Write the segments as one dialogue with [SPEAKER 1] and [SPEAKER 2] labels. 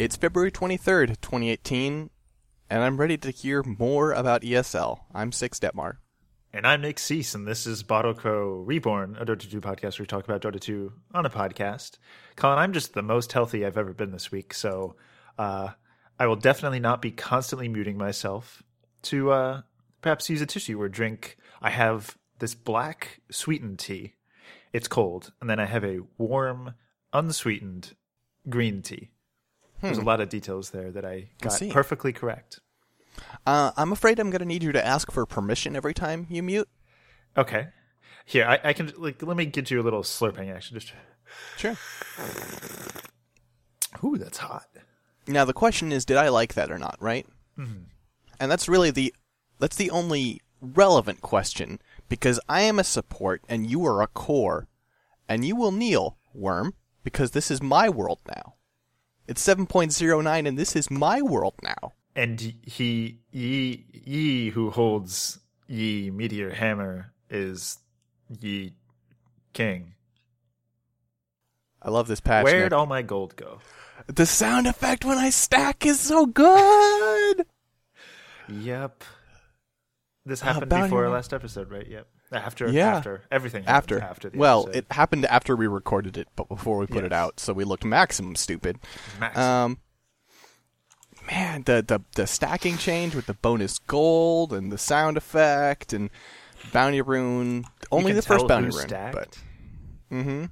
[SPEAKER 1] It's February 23rd, 2018, and I'm ready to hear more about ESL. I'm Six Detmar.
[SPEAKER 2] And I'm Nick Cease, and this is Crow Reborn, a Dota 2 podcast where we talk about Dota 2 on a podcast. Colin, I'm just the most healthy I've ever been this week, so uh, I will definitely not be constantly muting myself to uh, perhaps use a tissue or drink. I have this black sweetened tea. It's cold, and then I have a warm, unsweetened green tea. There's a lot of details there that I got
[SPEAKER 1] see.
[SPEAKER 2] perfectly correct.
[SPEAKER 1] Uh, I'm afraid I'm going to need you to ask for permission every time you mute.
[SPEAKER 2] Okay. Here, I, I can like let me get you a little slurping action. Just
[SPEAKER 1] Sure.
[SPEAKER 2] ooh, that's hot.
[SPEAKER 1] Now the question is, did I like that or not? Right? Mm-hmm. And that's really the that's the only relevant question because I am a support and you are a core, and you will kneel, worm, because this is my world now. It's 7.09 and this is my world now.
[SPEAKER 2] And he ye ye who holds ye meteor hammer is ye king.
[SPEAKER 1] I love this patch.
[SPEAKER 2] Where'd
[SPEAKER 1] Nick.
[SPEAKER 2] all my gold go?
[SPEAKER 1] The sound effect when I stack is so good.
[SPEAKER 2] Yep. This happened
[SPEAKER 1] bounty
[SPEAKER 2] before our last episode, right? Yep. After
[SPEAKER 1] Yeah.
[SPEAKER 2] after everything
[SPEAKER 1] After,
[SPEAKER 2] after the
[SPEAKER 1] well,
[SPEAKER 2] episode.
[SPEAKER 1] it happened after we recorded it, but before we put it out, so we looked maximum stupid.
[SPEAKER 2] Max.
[SPEAKER 1] Um, man, the, the the stacking change with the bonus gold and the sound effect and bounty rune. Only the first bounty rune,
[SPEAKER 2] stacked.
[SPEAKER 1] but mm-hmm.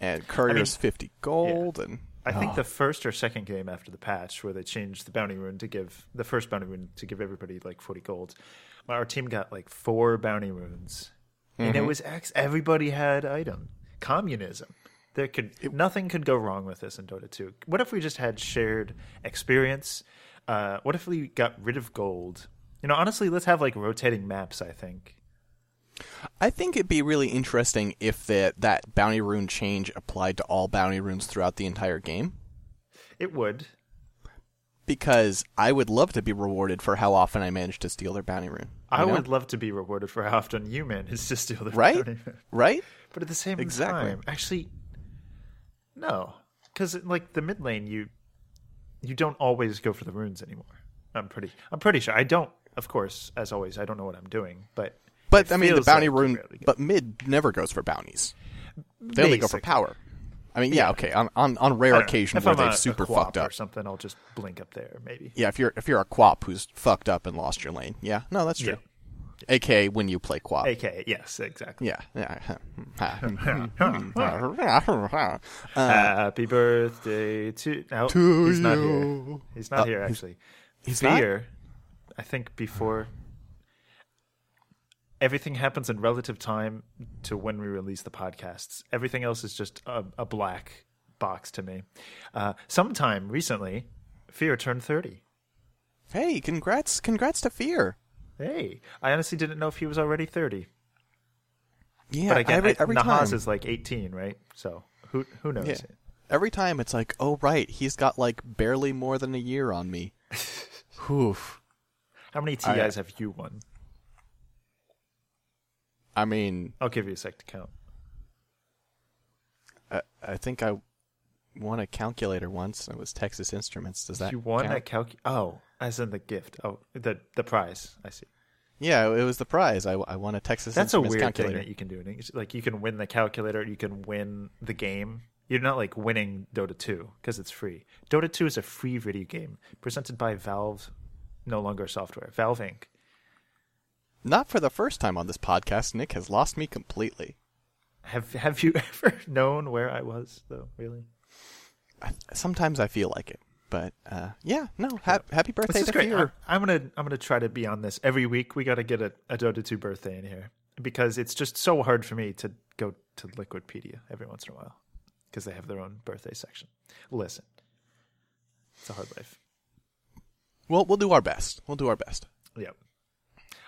[SPEAKER 1] And courier's fifty gold and
[SPEAKER 2] I think
[SPEAKER 1] oh,
[SPEAKER 2] the first or second game after the patch where they changed the bounty rune to give the first bounty rune to give everybody like 40 gold. Our team got like four bounty runes. And it
[SPEAKER 1] Mm-hmm.
[SPEAKER 2] was X everybody had item. Communism. There could nothing could go wrong with this in Dota 2. What if we just had shared experience? Uh, what if we got rid of gold? You know, honestly, let's have like rotating maps, I think.
[SPEAKER 1] I think it'd be really interesting if that that bounty rune change applied to all bounty runes throughout the entire game.
[SPEAKER 2] It would.
[SPEAKER 1] Because I would love to be rewarded for how often I managed to steal their bounty rune.
[SPEAKER 2] I
[SPEAKER 1] know?
[SPEAKER 2] would love to be rewarded for how often you managed to steal the
[SPEAKER 1] right, right.
[SPEAKER 2] But at the same
[SPEAKER 1] Exactly.
[SPEAKER 2] time, actually, no, because like the mid lane, you you don't always go for the runes anymore. I'm pretty, I'm pretty sure. I don't, of course, as always, I don't know what I'm doing, but
[SPEAKER 1] But I mean, the bounty
[SPEAKER 2] like
[SPEAKER 1] rune. But mid never goes for bounties. They only go for power. I mean, yeah, okay. On on, on rare occasion where
[SPEAKER 2] I'm
[SPEAKER 1] they've
[SPEAKER 2] a,
[SPEAKER 1] super
[SPEAKER 2] a
[SPEAKER 1] fucked up.
[SPEAKER 2] or something, I'll just blink up there, maybe.
[SPEAKER 1] Yeah, if you're if you're a quap who's fucked up and lost your lane. Yeah, no, that's true. AK when you play quap.
[SPEAKER 2] AK, yes, exactly.
[SPEAKER 1] Yeah, yeah.
[SPEAKER 2] Happy birthday to. No,
[SPEAKER 1] To
[SPEAKER 2] he's not here.
[SPEAKER 1] you.
[SPEAKER 2] He's not
[SPEAKER 1] Uh,
[SPEAKER 2] here.
[SPEAKER 1] he's-
[SPEAKER 2] Actually,
[SPEAKER 1] he's not?
[SPEAKER 2] fear. I think before everything happens in relative time to when we release the podcasts. Everything else is just a, a black box to me. Uh, sometime recently, Fear turned thirty.
[SPEAKER 1] hey, congrats, congrats to Fear.
[SPEAKER 2] Hey, I honestly didn't know if he was already thirty.
[SPEAKER 1] Yeah,
[SPEAKER 2] but again,
[SPEAKER 1] every,
[SPEAKER 2] I,
[SPEAKER 1] every
[SPEAKER 2] Nahas
[SPEAKER 1] time.
[SPEAKER 2] is like eighteen, right? So who who knows?
[SPEAKER 1] Yeah. Every time it's like, oh right, he's got like barely more than a year on me. Oof.
[SPEAKER 2] How many
[SPEAKER 1] I-
[SPEAKER 2] TIs have you won?
[SPEAKER 1] I mean,
[SPEAKER 2] I'll give you a sec to count.
[SPEAKER 1] I, I think I won a calculator once. It was Texas Instruments. Does that
[SPEAKER 2] you won
[SPEAKER 1] count?
[SPEAKER 2] a calc. Oh, as in the gift. Oh, the the prize. I see.
[SPEAKER 1] Yeah, it was the prize. I, I won a Texas
[SPEAKER 2] That's a
[SPEAKER 1] Instruments
[SPEAKER 2] weird
[SPEAKER 1] calculator.
[SPEAKER 2] thing that you can do. in English. Like you can win the calculator, you can win the game. You're not like winning Dota 2 because it's free. Dota 2 is a free video game presented by Valve, no longer software. Valve Inc.
[SPEAKER 1] Not for the first time on this podcast. Nick has lost me completely.
[SPEAKER 2] Have Have you ever known where I was though? Really?
[SPEAKER 1] I, sometimes I feel like it, but uh, yeah, no. Ha- happy birthday to
[SPEAKER 2] great.
[SPEAKER 1] Fear.
[SPEAKER 2] I, am gonna I'm gonna try to be on this every week. We got to get a, a Dota 2 birthday in here because it's just so hard for me to go to Liquipedia every once in a while because they have their own birthday section. Listen, it's a hard life.
[SPEAKER 1] Well, we'll do our best. We'll do our best.
[SPEAKER 2] Yep.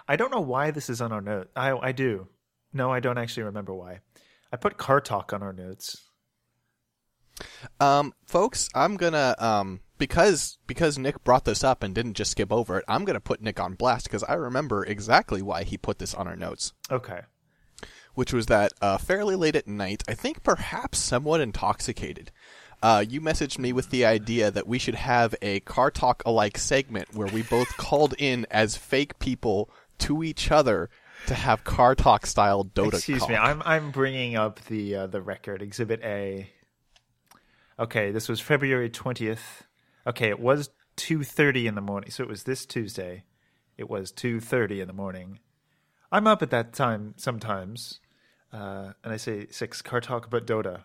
[SPEAKER 2] I don't know why this is on our note. I I do. No, I don't actually remember why. I put car talk on our notes.
[SPEAKER 1] Um, folks, I'm gonna um because because Nick brought this up and didn't just skip over it. I'm gonna put Nick on blast because I remember exactly why he put this on our notes.
[SPEAKER 2] Okay.
[SPEAKER 1] which was that uh, fairly late at night, I think perhaps somewhat intoxicated, uh, you messaged me with the idea that we should have a car talk alike segment where we both called in as fake people to each other to have car talk style Dota.
[SPEAKER 2] Excuse
[SPEAKER 1] talk.
[SPEAKER 2] me, I'm I'm bringing up the uh, the record Exhibit A. Okay, this was February twentieth. Okay, it was two thirty in the morning, so it was this Tuesday. It was two thirty in the morning. I'm up at that time sometimes, uh, and I say six car talk about Dota.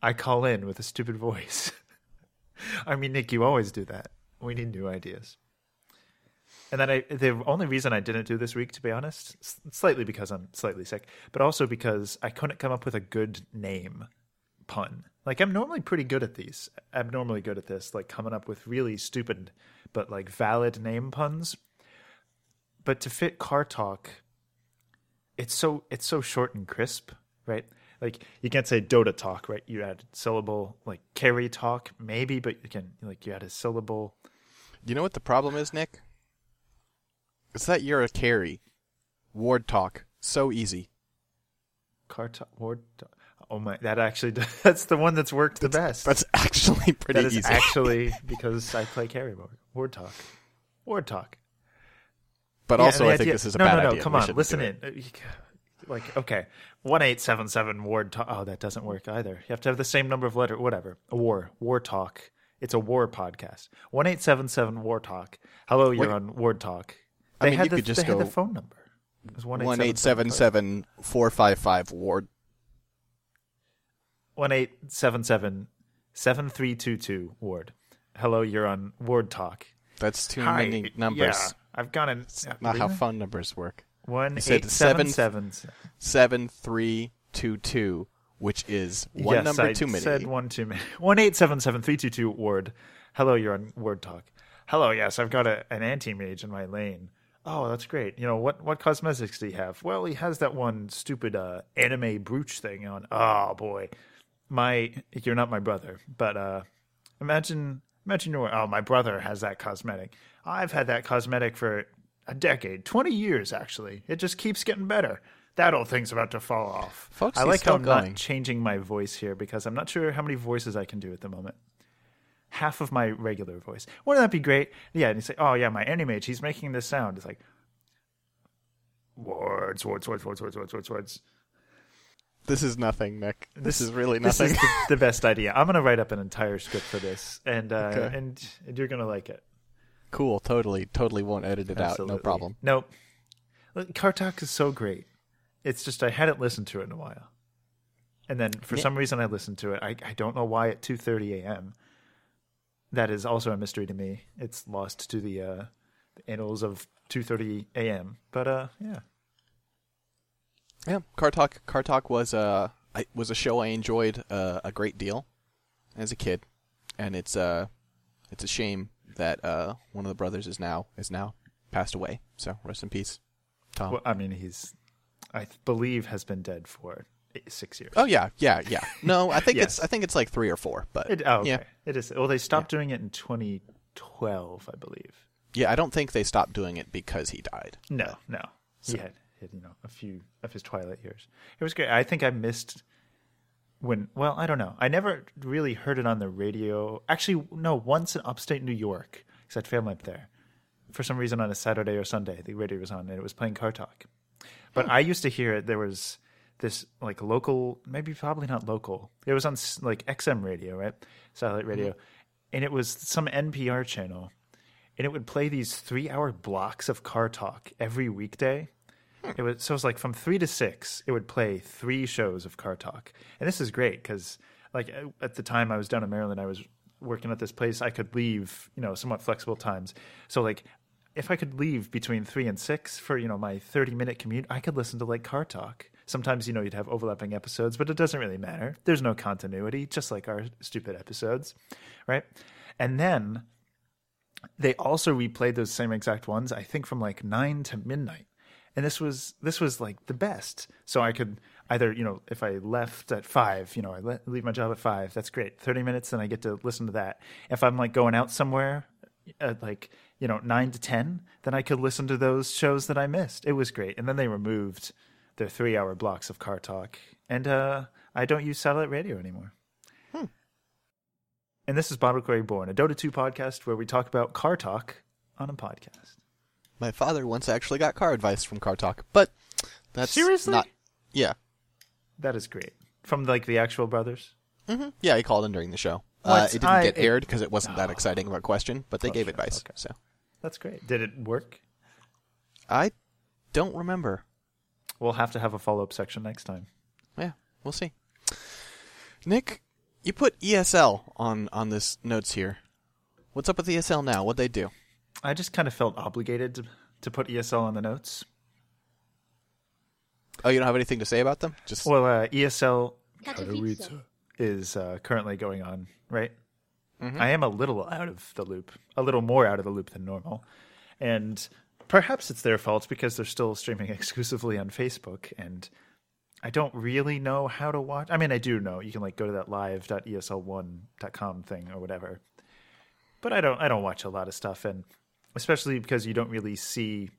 [SPEAKER 2] I call in with a stupid voice. I mean, Nick, you always do that. We need new ideas. And then I, the only reason I didn't do this week, to be honest, slightly because I'm slightly sick, but also because I couldn't come up with a good name pun. Like I'm normally pretty good at these. I'm normally good at this, like coming up with really stupid but like valid name puns. But to fit car talk, it's so it's so short and crisp, right? Like you can't say Dota talk, right? You add syllable like carry talk, maybe, but you can like you add a syllable.
[SPEAKER 1] You know what the problem is, Nick? It's that you're a carry. Ward talk. So easy.
[SPEAKER 2] Car talk, ward talk. Oh my! That actually that's the one that's worked the best.
[SPEAKER 1] That's actually pretty
[SPEAKER 2] that is
[SPEAKER 1] easy.
[SPEAKER 2] actually because I play carry mode. Ward talk, ward talk.
[SPEAKER 1] but
[SPEAKER 2] Yeah,
[SPEAKER 1] also, I think
[SPEAKER 2] idea-
[SPEAKER 1] this is a
[SPEAKER 2] no,
[SPEAKER 1] bad
[SPEAKER 2] no, no,
[SPEAKER 1] idea.
[SPEAKER 2] Come on, listen in.
[SPEAKER 1] it.
[SPEAKER 2] Uh, Like okay, one eight seven seven ward talk. Oh, that doesn't work either. You have to have the same number of letter. Whatever. A war. War talk. It's a war podcast. One eight seven seven war talk. Hello, you're
[SPEAKER 1] Wait.
[SPEAKER 2] on Ward talk.
[SPEAKER 1] I
[SPEAKER 2] They
[SPEAKER 1] mean,
[SPEAKER 2] had
[SPEAKER 1] you
[SPEAKER 2] the
[SPEAKER 1] could just
[SPEAKER 2] they had the phone number. It was one
[SPEAKER 1] eight seven seven four five five Ward.
[SPEAKER 2] one eight seven seven seven three two two Ward. Hello, you're on Ward talk.
[SPEAKER 1] That's too
[SPEAKER 2] Hi,
[SPEAKER 1] many numbers.
[SPEAKER 2] Yeah, I've got an
[SPEAKER 1] Not how phone numbers work.
[SPEAKER 2] one
[SPEAKER 1] You said
[SPEAKER 2] eight seven
[SPEAKER 1] seven-
[SPEAKER 2] seven.
[SPEAKER 1] Seven three two two, which is one
[SPEAKER 2] yes,
[SPEAKER 1] number
[SPEAKER 2] I
[SPEAKER 1] too many.
[SPEAKER 2] Said one too many. One eight seven seven three two two Ward. Hello, you're on Word Talk. Hello, yes, I've got a, an anti mage in my lane. Oh, that's great. You know what? What cosmetics do you have? Well, he has that one stupid uh, anime brooch thing on. Oh boy, my you're not my brother, but uh, imagine imagine you're oh my brother has that cosmetic. I've had that cosmetic for a decade, twenty years actually. It just keeps getting better. That old thing's about to fall off.
[SPEAKER 1] Folks,
[SPEAKER 2] I like how I'm
[SPEAKER 1] going.
[SPEAKER 2] not changing my voice here because I'm not sure how many voices I can do at the moment. Half of my regular voice. Wouldn't that be great? Yeah, and you say, "Oh yeah, my animage, he's making this sound." It's like words, words, words, words, words, words, words, words.
[SPEAKER 1] This is nothing, Nick. This, is really nothing.
[SPEAKER 2] This is the, the best idea. I'm gonna write up an entire script for this, and uh,
[SPEAKER 1] Okay.
[SPEAKER 2] and and you're gonna like it.
[SPEAKER 1] cool. Totally, totally won't edit it out. No problem.
[SPEAKER 2] Nope. Look, Car Talk is so great. It's just I hadn't listened to it in a while, and then for
[SPEAKER 1] Yeah.
[SPEAKER 2] some reason I listened to it. I I don't know why at 2:30 a.m. That is also a mystery to me. It's lost to the uh, the annals of 2:30 a.m. But uh, yeah,
[SPEAKER 1] Yeah, Car Talk. Car Talk was uh, I, was a show I enjoyed uh, a great deal as a kid, and it's uh, it's a shame that uh, one of the brothers is now is now passed away. So rest in peace, Tom.
[SPEAKER 2] well, I mean he's I believe has been dead for six years.
[SPEAKER 1] Oh yeah, yeah, yeah. No, I think
[SPEAKER 2] Yes.
[SPEAKER 1] it's I think it's like three or four, but
[SPEAKER 2] It, oh, okay.
[SPEAKER 1] yeah,
[SPEAKER 2] It is. Well, they stopped doing it in 2012, I believe.
[SPEAKER 1] yeah. I don't think they stopped doing it because he died.
[SPEAKER 2] No, no. He had, had, you know, a few of his twilight years. It was great. I think I missed when. Well, I don't know. I never really heard it on the radio. Actually, no. Once in upstate New York, because I had family up there. For some reason, on a Saturday or Sunday, the radio was on and it was playing Car Talk. But hmm. I used to hear it. There was this like local, maybe probably not local. It was on like XM radio, right? Satellite radio, and it was some NPR channel and it would play these three hour blocks of car talk every weekday. It was so it was like from three to six. It would play three shows of car talk, and this is great because like uh, at the time I was down in Maryland, I was working at this place. I could leave, you know, somewhat flexible times. So like if I could leave between three and six for you know my thirty minute commute, I could listen to like car talk. Sometimes you know you'd have overlapping episodes, but it doesn't really matter. There's no continuity, just like our stupid episodes, right? And then they also replayed those same exact ones i think from like 9 to midnight. And this was this was like the best. So i could either you know if i left at 5 you know i le- leave my job at 5 that's great 30 minutes then i get to listen to that. If i'm like going out somewhere at like you know 9 to 10 then i could listen to those shows that i missed. It was great. And then they removed their 3 hour blocks of car talk and uh i don't use satellite radio anymore and this is Battlecore Born, a Dota 2 podcast where we talk about car talk on a podcast.
[SPEAKER 1] My father once actually got car advice from Car Talk, but that's
[SPEAKER 2] Seriously?
[SPEAKER 1] not. Yeah,
[SPEAKER 2] That is great. From like the actual brothers.
[SPEAKER 1] hmm yeah. He called in during the show. Uh, it didn't
[SPEAKER 2] I-
[SPEAKER 1] get aired because it wasn't that exciting of a question, but they gave
[SPEAKER 2] sure.
[SPEAKER 1] advice.
[SPEAKER 2] Okay.
[SPEAKER 1] So
[SPEAKER 2] That's great. Did it work?
[SPEAKER 1] I don't remember.
[SPEAKER 2] We'll have to have a follow up section next time.
[SPEAKER 1] Yeah, we'll see. Nick, you put ESL on on this notes here. What's up with ESL now? What'd they do?
[SPEAKER 2] I just kind of felt obligated to, to put ESL on the notes.
[SPEAKER 1] Oh, you don't have anything to say about them? Just
[SPEAKER 2] Well, uh, ESL
[SPEAKER 3] Katowice.
[SPEAKER 2] is uh, currently going on, right?
[SPEAKER 1] Mm-hmm.
[SPEAKER 2] I am a little out of the loop, a little more out of the loop than normal. And perhaps it's their fault because they're still streaming exclusively on Facebook. And I don't really know how to watch. I mean, I do know. You can like go to that live.esl1.com thing or whatever. But I don't I don't watch a lot of stuff and especially because you don't really see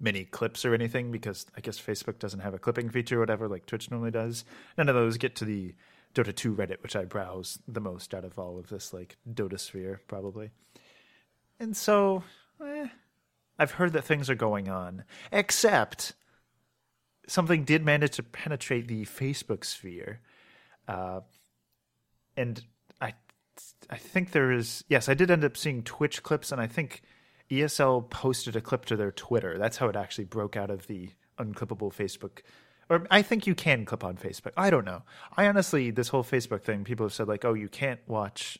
[SPEAKER 2] many clips or anything because I guess Facebook doesn't have a clipping feature or whatever like Twitch normally does. None of those get to the Dota 2 Reddit, which I browse the most out of all of this like Dota sphere probably. And so, eh, I've heard that things are going on, except something did manage to penetrate the Facebook sphere, uh, and I, I think there is yes, I did end up seeing Twitch clips, and I think ESL posted a clip to their Twitter. That's how it actually broke out of the unclippable Facebook. Or I think you can clip on Facebook. I don't know. I honestly, this whole Facebook thing, people have said like, oh, you can't watch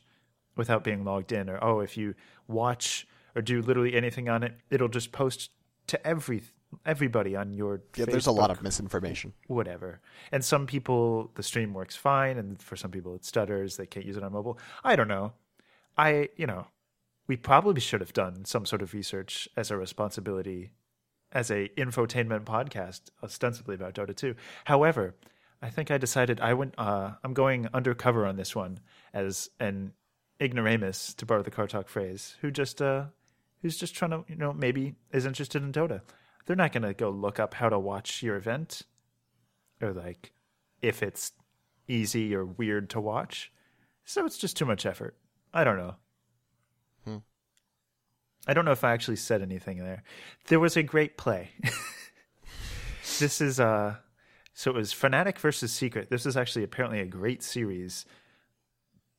[SPEAKER 2] without being logged in, or oh, if you watch or do literally anything on it, it'll just post to every everybody on your.
[SPEAKER 1] yeah, there's a lot of misinformation.
[SPEAKER 2] whatever. And some people, the stream works fine, and for some people, it stutters. They can't use it on mobile. I don't know. I, you know, we probably should have done some sort of research as a responsibility as a infotainment podcast, ostensibly about Dota 2. However, I think I decided I went. Uh, I'm going undercover on this one as an ignoramus, to borrow the car talk phrase, who just uh, who's just trying to, you know, maybe is interested in Dota. They're not going to go look up how to watch your event or like if it's easy or weird to watch. So it's just too much effort. I don't know.
[SPEAKER 1] Hmm.
[SPEAKER 2] I don't know if I actually said anything there. There was a great play. this is uh so it was Fnatic versus Secret. This is actually apparently a great series.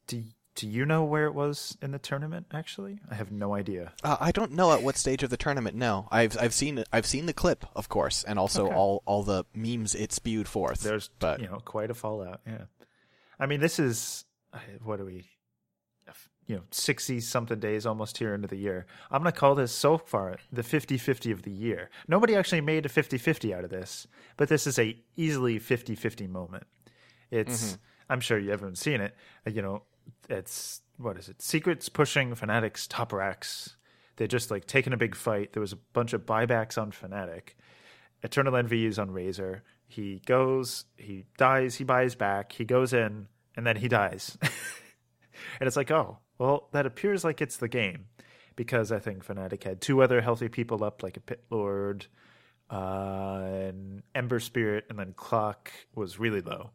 [SPEAKER 2] Do do you know where it was in the tournament actually? I have no idea.
[SPEAKER 1] Uh, I don't know at what stage of the tournament. No, I've I've seen I've seen the clip, of course, and also
[SPEAKER 2] Okay.
[SPEAKER 1] all all the memes it spewed forth.
[SPEAKER 2] There's
[SPEAKER 1] but
[SPEAKER 2] you know quite a fallout. Yeah, I mean this is uh, what are we? You know, sixty something days almost here into the year. I'm gonna call this so far the 50-50 of the year. Nobody actually made a 50-50 out of this, but this is a easily 50-50 moment. It's I'm sure you haven't seen it. Uh, You know, it's what is it? Secrets pushing Fnatic's top rax. They just like taking a big fight. There was a bunch of buybacks on Fnatic. Eternal Envy is on Razor. He goes, he dies, he buys back, he goes in, and then he dies. and it's like, oh, well, that appears like it's the game. Because I think Fnatic had two other healthy people up, like a Pit Lord, uh, and Ember Spirit, and then Clock was really low.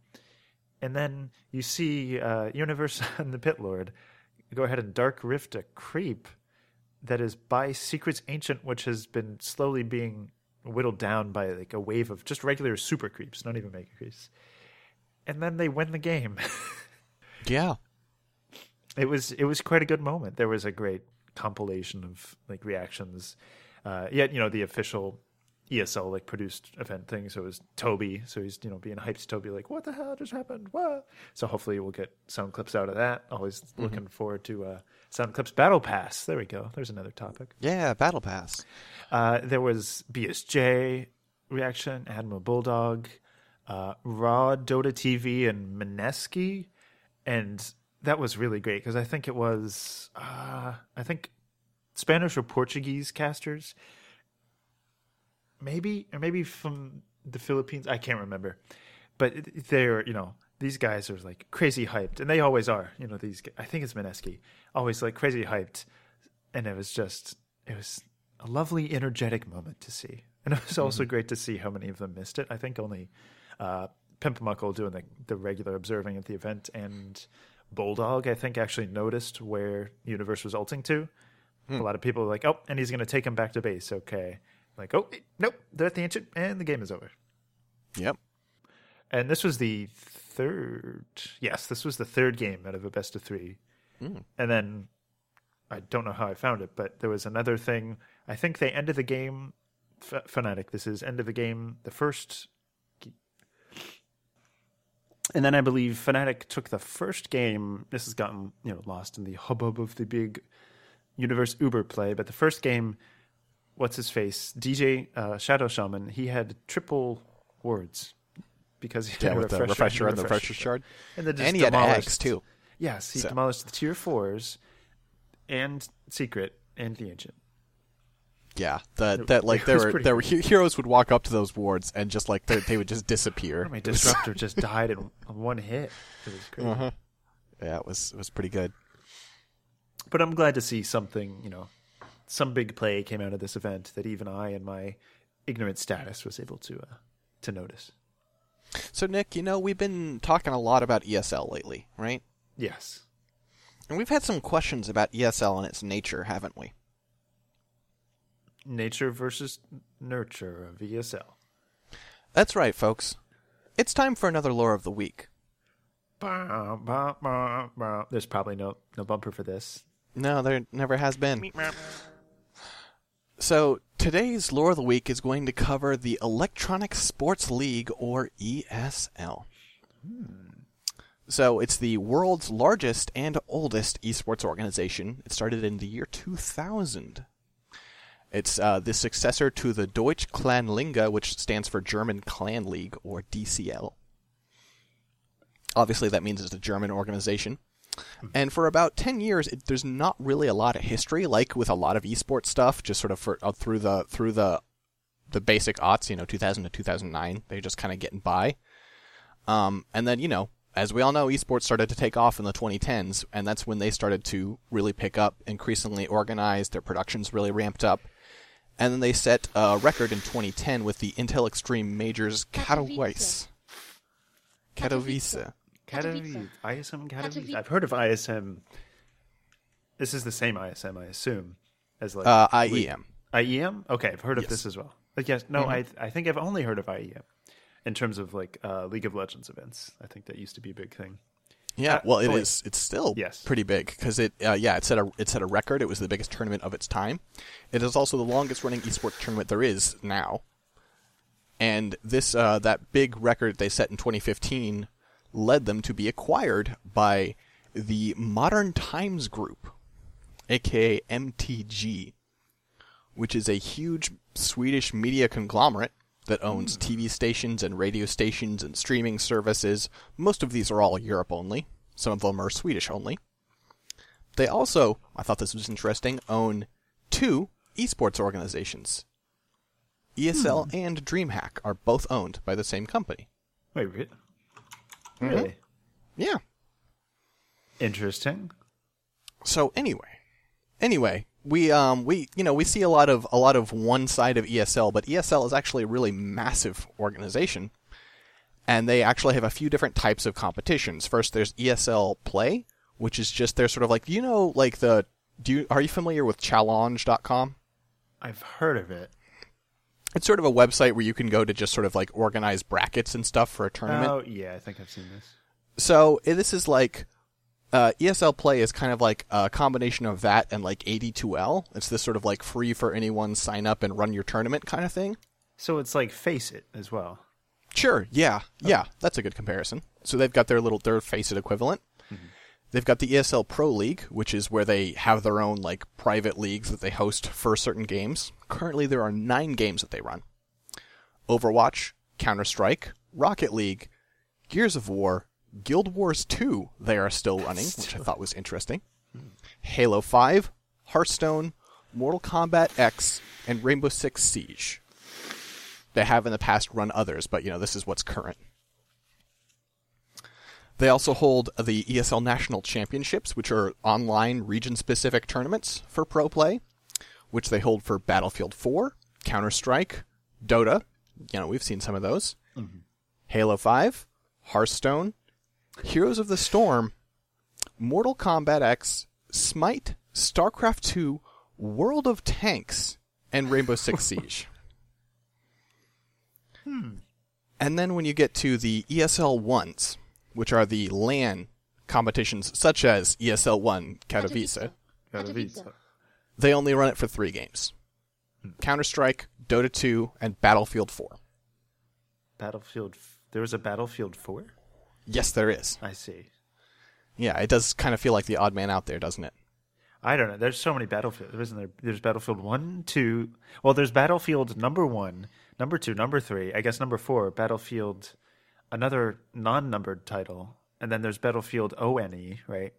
[SPEAKER 2] And then you see uh, Universe and the Pit Lord go ahead and Dark Rift a creep that is by Secrets Ancient, which has been slowly being whittled down by like a wave of just regular super creeps, not even mega creeps. And then they win the game.
[SPEAKER 1] yeah,
[SPEAKER 2] it was it was quite a good moment. There was a great compilation of like reactions. Uh, yet you know the official ESL like produced event thing. So it was Toby. So he's you know being hyped to Toby like what the hell just happened? What? So hopefully we'll get sound clips out of that. Always looking forward to uh, sound clips battle pass. There we go. There's another topic.
[SPEAKER 1] yeah, battle pass.
[SPEAKER 2] Uh, there was BSJ reaction, Admiral Bulldog, uh, Raw, Dota TV, and Mineski, and that was really great because I think it was, uh, I think Spanish or Portuguese casters, maybe or maybe from the Philippines. I can't remember, but they're you know these guys are like crazy hyped, and they always are. You know these. I think it's Mineski, always like crazy hyped, and it was just it was a lovely energetic moment to see, and it was also great to see how many of them missed it. I think only uh, Pimpmuckl doing the the regular observing at the event, and Bulldog, I think, actually noticed where Universe was ulting to. A lot of people were like, "Oh, and he's going to take him back to base." Okay, like, oh, nope, they're at the ancient, and the game is over.
[SPEAKER 1] Yep.
[SPEAKER 2] And this was the third. Yes, this was the third game out of a best of three. Hmm. And then I don't know how I found it, but there was another thing. I think they ended the game. F- Fnatic, this is end of the game. The first. And then I believe Fnatic took the first game. This has gotten you know lost in the hubbub of the big universe Uber play, but the first game, what's his face, DJ uh, Shadow Shaman, he had triple wards because he
[SPEAKER 1] Yeah,
[SPEAKER 2] had a
[SPEAKER 1] with the
[SPEAKER 2] refresher,
[SPEAKER 1] refresher and the
[SPEAKER 2] refresher
[SPEAKER 1] refresher shard.
[SPEAKER 2] and then just
[SPEAKER 1] And he had
[SPEAKER 2] demolished-
[SPEAKER 1] eggs too.
[SPEAKER 2] Yes, he
[SPEAKER 1] So-
[SPEAKER 2] demolished the tier fours and secret and the ancient.
[SPEAKER 1] Yeah, that that like
[SPEAKER 2] it
[SPEAKER 1] there were there were he- heroes would walk up to those wards and just like they, they would just disappear.
[SPEAKER 2] My
[SPEAKER 1] It
[SPEAKER 2] disruptor just died in one hit. It was crazy.
[SPEAKER 1] Uh-huh. yeah, it was it was pretty good.
[SPEAKER 2] But I'm glad to see something, you know, some big play came out of this event that even I, in my ignorant status, was able to uh, to notice.
[SPEAKER 1] So Nick, you know we've been talking a lot about ESL lately, right?
[SPEAKER 2] Yes.
[SPEAKER 1] And we've had some questions about ESL and its nature, haven't we?
[SPEAKER 2] Nature versus nurture of ESL.
[SPEAKER 1] That's right, folks. It's time for another lore of the week.
[SPEAKER 2] Bah, bah, bah, bah. There's probably no no bumper for this.
[SPEAKER 1] No, there never has been. So, today's lore of the week is going to cover the Electronic Sports League, or ESL. So, it's the world's largest and oldest esports organization. It started in the year 2000. It's uh, the successor to the Deutsche Clanliga, which stands for German Clan League, or DCL. Obviously, that means it's a German organization. And for about 10 years, it, there's not really a lot of history, like with a lot of esports stuff, just sort of for, uh, through the through the the basic aughts, you know, 2000 to 2009. They're just kind of getting by. Um, and then, you know, as we all know, esports started to take off in the 2010s, and that's when they started to really pick up, increasingly organized, their productions really ramped up. And then they set a record in 2010 with the Intel Extreme Masters Katowice. Katowice.
[SPEAKER 2] Katowice. ISM Katowice.
[SPEAKER 3] Katowice.
[SPEAKER 2] I've heard of ISM. This is the same ISM, I assume, as like
[SPEAKER 1] Uh, IEM.
[SPEAKER 2] IEM. Okay, I've heard of
[SPEAKER 1] Yes.
[SPEAKER 2] this as well. But yes, no, I I think I've only heard of IEM in terms of like uh, League of Legends events. I think that used to be a big thing.
[SPEAKER 1] Yeah,
[SPEAKER 2] Uh,
[SPEAKER 1] well, it
[SPEAKER 2] oh,
[SPEAKER 1] is. It's still
[SPEAKER 2] Yes.
[SPEAKER 1] pretty big because it. Uh, yeah, it set a it set a record. It was the biggest tournament of its time. It is also the longest running esports tournament there is now. And this uh, that big record they set in 2015 led them to be acquired by the Modern Times Group, aka MTG, which is a huge Swedish media conglomerate that owns hmm. TV stations and radio stations and streaming services. Most of these are all Europe only. Some of them are Swedish only. They also, I thought this was interesting, own two esports organizations. ESL hmm. and DreamHack are both owned by the same company.
[SPEAKER 2] Wait,
[SPEAKER 1] Mm-hmm.
[SPEAKER 2] really
[SPEAKER 1] Yeah.
[SPEAKER 2] interesting.
[SPEAKER 1] So anyway, anyway, we um we you know we see a lot of a lot of one side of ESL, but ESL is actually a really massive organization, and they actually have a few different types of competitions. First, there's ESL Play, which is just they're sort of like you know like the do you are you familiar with Challonge.com?
[SPEAKER 2] I've heard of it.
[SPEAKER 1] It's sort of a website where you can go to just sort of like organize brackets and stuff for a tournament.
[SPEAKER 2] Oh yeah, I think I've seen this.
[SPEAKER 1] So eh, this is like uh, ESL Play is kind of like a combination of that and like AD2L. It's this sort of like free for anyone sign up and run your tournament kind of thing.
[SPEAKER 2] So it's like FACEIT as well.
[SPEAKER 1] Sure, yeah, yeah, that's a good comparison. So they've got their little their FACEIT equivalent. They've got the ESL Pro League, which is where they have their own like private leagues that they host for certain games. Currently, there are nine games that they run: Overwatch, Counter Strike, Rocket League, Gears of War, Guild Wars 2. They are still running, which I thought was interesting. Halo 5, Hearthstone, Mortal Kombat X, and Rainbow Six Siege. They have in the past run others, but you know this is what's current. They also hold the ESL National Championships, which are online region specific tournaments for pro play, which they hold for Battlefield 4, Counter Strike, Dota. You know, we've seen some of those. Mm-hmm. Halo 5, Hearthstone, Heroes of the Storm, Mortal Kombat X, Smite, StarCraft 2, World of Tanks, and Rainbow Six Siege. Hmm. And then when you get to the ESL ones, which are the LAN competitions such as ESL One Katowice,
[SPEAKER 2] Katowice.
[SPEAKER 1] they only run it for three games: hmm. Counter Strike, Dota 2, and Battlefield 4.
[SPEAKER 2] Battlefield. f- There was a Battlefield 4?
[SPEAKER 1] Yes, there is.
[SPEAKER 2] I see.
[SPEAKER 1] Yeah, it does kind of feel like the odd man out there, doesn't it?
[SPEAKER 2] I don't know. There's so many Battlefield. There isn't there. There's Battlefield 1, 2. Well, there's Battlefield number 1, number 2, number 3. I guess number 4, Battlefield, another non numbered title. And then there's Battlefield ONE, right?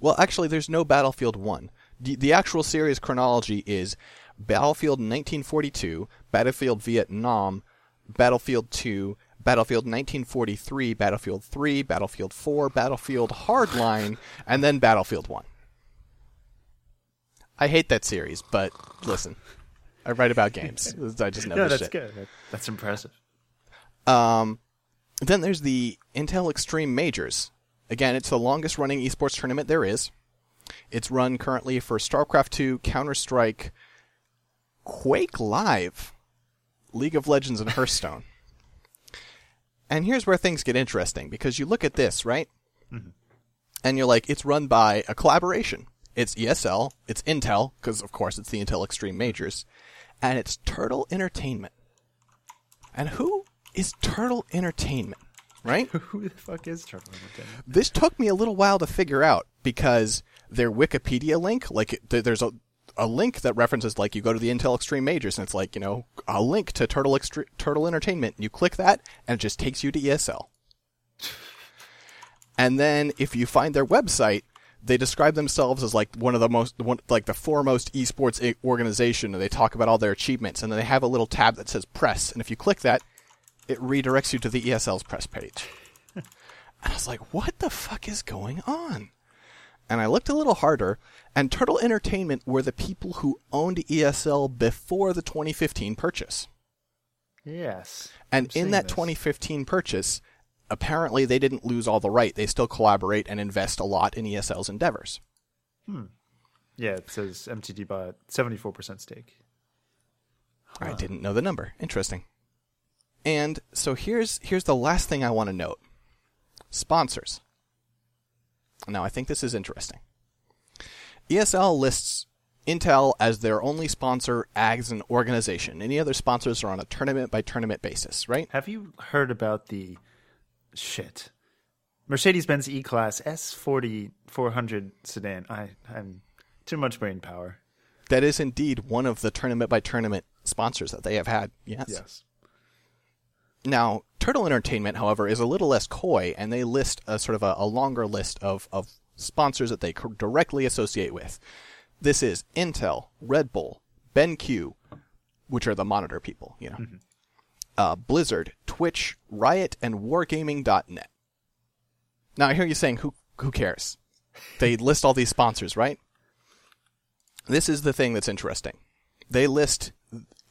[SPEAKER 1] Well, actually, there's no Battlefield 1. The, the actual series chronology is Battlefield 1942, Battlefield Vietnam, Battlefield 2, Battlefield 1943, Battlefield 3, Battlefield 4, Battlefield Hardline, and then Battlefield 1. I hate that series, but listen, I write about games. I just know
[SPEAKER 2] Yeah,
[SPEAKER 1] this
[SPEAKER 2] that's
[SPEAKER 1] shit.
[SPEAKER 2] good. That's impressive.
[SPEAKER 1] Um, then there's the Intel Extreme Masters. Again, it's the longest running esports tournament there is. It's run currently for StarCraft 2, Counter Strike, Quake Live, League of Legends, and Hearthstone. and here's where things get interesting because you look at this, right? Mm-hmm. And you're like, it's run by a collaboration. It's ESL, it's Intel, because of course it's the Intel Extreme Masters, and it's Turtle Entertainment. And who is Turtle Entertainment? Right?
[SPEAKER 2] Who the fuck is Turtle Entertainment?
[SPEAKER 1] this took me a little while to figure out because their Wikipedia link, like there's a a link that references like you go to the Intel Extreme Masters and it's like you know a link to Turtle Extre- Turtle Entertainment. You click that and it just takes you to ESL. And then if you find their website, they describe themselves as like one of the most one, like the foremost esports eh, organization and they talk about all their achievements and then they have a little tab that says press and if you click that it redirects you to the ESL's press page. And I was like, what the fuck is going on? And I looked a little harder, and Turtle Entertainment were the people who owned ESL before the 2015 purchase.
[SPEAKER 2] Yes.
[SPEAKER 1] And
[SPEAKER 2] I'm
[SPEAKER 1] in that
[SPEAKER 2] this.
[SPEAKER 1] 2015 purchase, apparently they didn't lose all the right. They still collaborate and invest a lot in ESL's endeavors. Hmm.
[SPEAKER 2] Yeah, it says MTG bought 74% stake.
[SPEAKER 1] I didn't know the number. Interesting. And so here's here's the last thing I want to note. Sponsors. Now I think this is interesting. ESL lists Intel as their only sponsor as an organization. Any other sponsors are on a tournament by tournament basis, right?
[SPEAKER 2] Have you heard about the shit? Mercedes Benz E Class S40 400 sedan. I, I'm too much brain power.
[SPEAKER 1] That is indeed one of the tournament by tournament sponsors that they have had. Yes. Yes. Now, Turtle Entertainment, however, is a little less coy, and they list a sort of a, a longer list of, of sponsors that they directly associate with. This is Intel, Red Bull, BenQ, which are the monitor people, you know, uh, Blizzard, Twitch, Riot, and Wargaming.net. Now, I hear you saying, who who cares? They list all these sponsors, right? This is the thing that's interesting. They list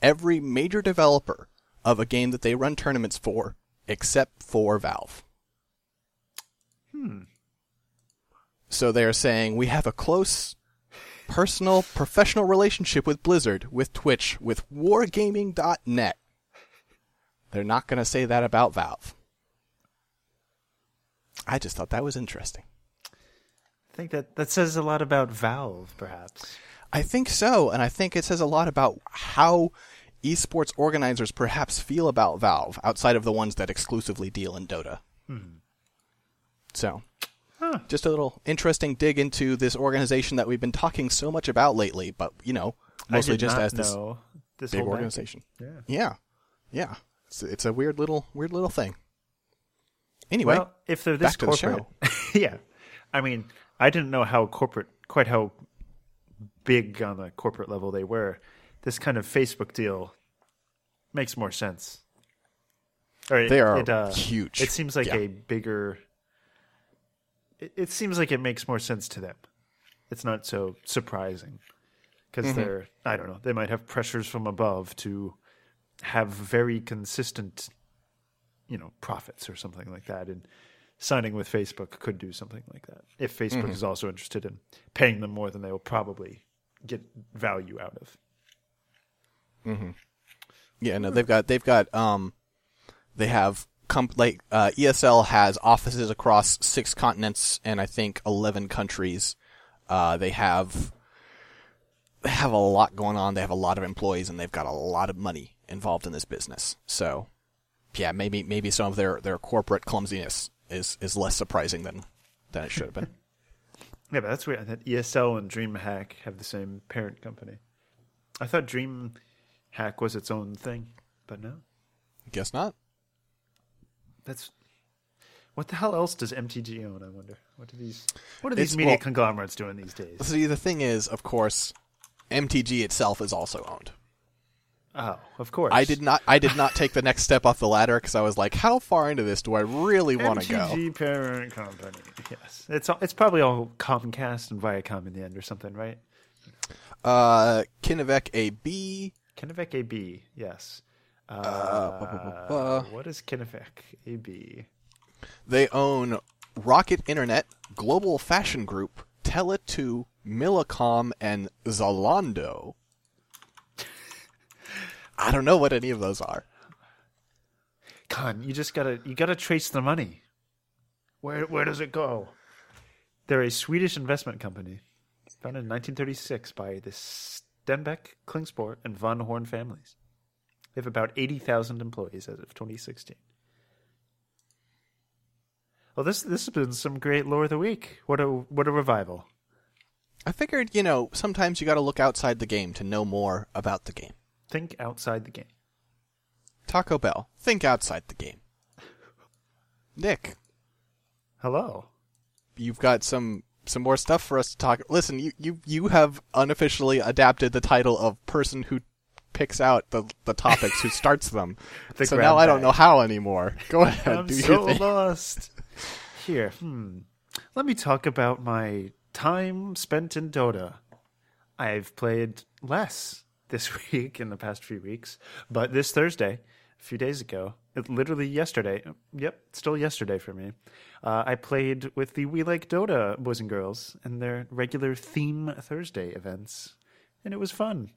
[SPEAKER 1] every major developer of a game that they run tournaments for, except for Valve. Hmm. So they're saying we have a close, personal, professional relationship with Blizzard, with Twitch, with Wargaming.net. They're not going to say that about Valve. I just thought that was interesting.
[SPEAKER 2] I think that, that says a lot about Valve, perhaps.
[SPEAKER 1] I think so, and I think it says a lot about how esports organizers perhaps feel about Valve outside of the ones that exclusively deal in Dota. Hmm. So, just a little interesting dig into this organization that we've been talking so much about lately, but you know, mostly just as this
[SPEAKER 2] this
[SPEAKER 1] big organization.
[SPEAKER 2] Yeah.
[SPEAKER 1] Yeah, yeah, it's, it's a weird little weird little thing. Anyway,
[SPEAKER 2] Well, if they're this
[SPEAKER 1] back to the
[SPEAKER 2] corporate, yeah. I mean, I didn't know how corporate, quite how big on the corporate level they were. This kind of Facebook deal makes more sense. Or it-
[SPEAKER 1] They are
[SPEAKER 2] it, uh,
[SPEAKER 1] huge.
[SPEAKER 2] It seems like
[SPEAKER 1] Yeah.
[SPEAKER 2] a bigger. It, it seems like it makes more sense to them. It's not so surprising because
[SPEAKER 1] Mm-hmm.
[SPEAKER 2] they're. I don't know. They might have pressures from above to have very consistent, you know, profits or something like that, and signing with Facebook could do something like that. If Facebook
[SPEAKER 1] Mm-hmm.
[SPEAKER 2] is also interested in paying them more than they will probably get value out of.
[SPEAKER 1] Yeah, no, they've got they've got um, they have comp- like uh, ESL has offices across six continents and I think eleven countries. Uh, they have they have a lot going on. They have a lot of employees and they've got a lot of money involved in this business. So, yeah, maybe maybe some of their their corporate clumsiness is is less surprising than than it should have been.
[SPEAKER 2] Yeah, but that's weird. That ESL and DreamHack have the same parent company. I thought DreamHack was its own thing, but no.
[SPEAKER 1] Guess not.
[SPEAKER 2] That's what the hell else does MTG own? I wonder. What do these What are these
[SPEAKER 1] It's-
[SPEAKER 2] media
[SPEAKER 1] well-
[SPEAKER 2] conglomerates doing these days?
[SPEAKER 1] See, the thing is, of course, MTG itself is also owned.
[SPEAKER 2] Oh, of course.
[SPEAKER 1] I did not. I did not take the next step off the ladder because I was like, "How far into this do I really want to go?"
[SPEAKER 2] MTG parent company. Yes, it's it's probably all Comcast and Viacom in the end or something, right?
[SPEAKER 1] Uh, Kinnevik AB.
[SPEAKER 2] Kinnevik AB. Yes. Uh,
[SPEAKER 1] bu-
[SPEAKER 2] what is Kinnevik AB?
[SPEAKER 1] They own Rocket Internet, Global Fashion Group, Tele2, Millicom, and Zalando. I don't know what any of those are.
[SPEAKER 2] Con, you just gotta you gotta trace the money. Where where does it go? They're a Swedish investment company, founded in 1936 by the Stenbeck, Klingspor, and von Horn families. They have about 80,000 employees as of 2016. Well, this this has been some great lore of the week. What a what a revival!
[SPEAKER 1] I figured, you know, sometimes you got to look outside the game to know more about the game.
[SPEAKER 2] Think outside the game.
[SPEAKER 1] Taco Bell, think outside the game. Nick,
[SPEAKER 2] Hello.
[SPEAKER 1] you've got some some more stuff for us to talk. Listen, you you you have unofficially adapted the title of person who picks out the the topics, who starts them.
[SPEAKER 2] The
[SPEAKER 1] so now I don't know how anymore. Go ahead,
[SPEAKER 2] I'm
[SPEAKER 1] do
[SPEAKER 2] so lost. Here, hmm. Let me talk about my time spent in Dota. I've played less this week in the past few weeks, but this Thursday, a few days ago, literally yesterday, yep, still yesterday for me, uh, I played with the We Like Dota boys and girls in their regular Theme Thursday events, and it was fun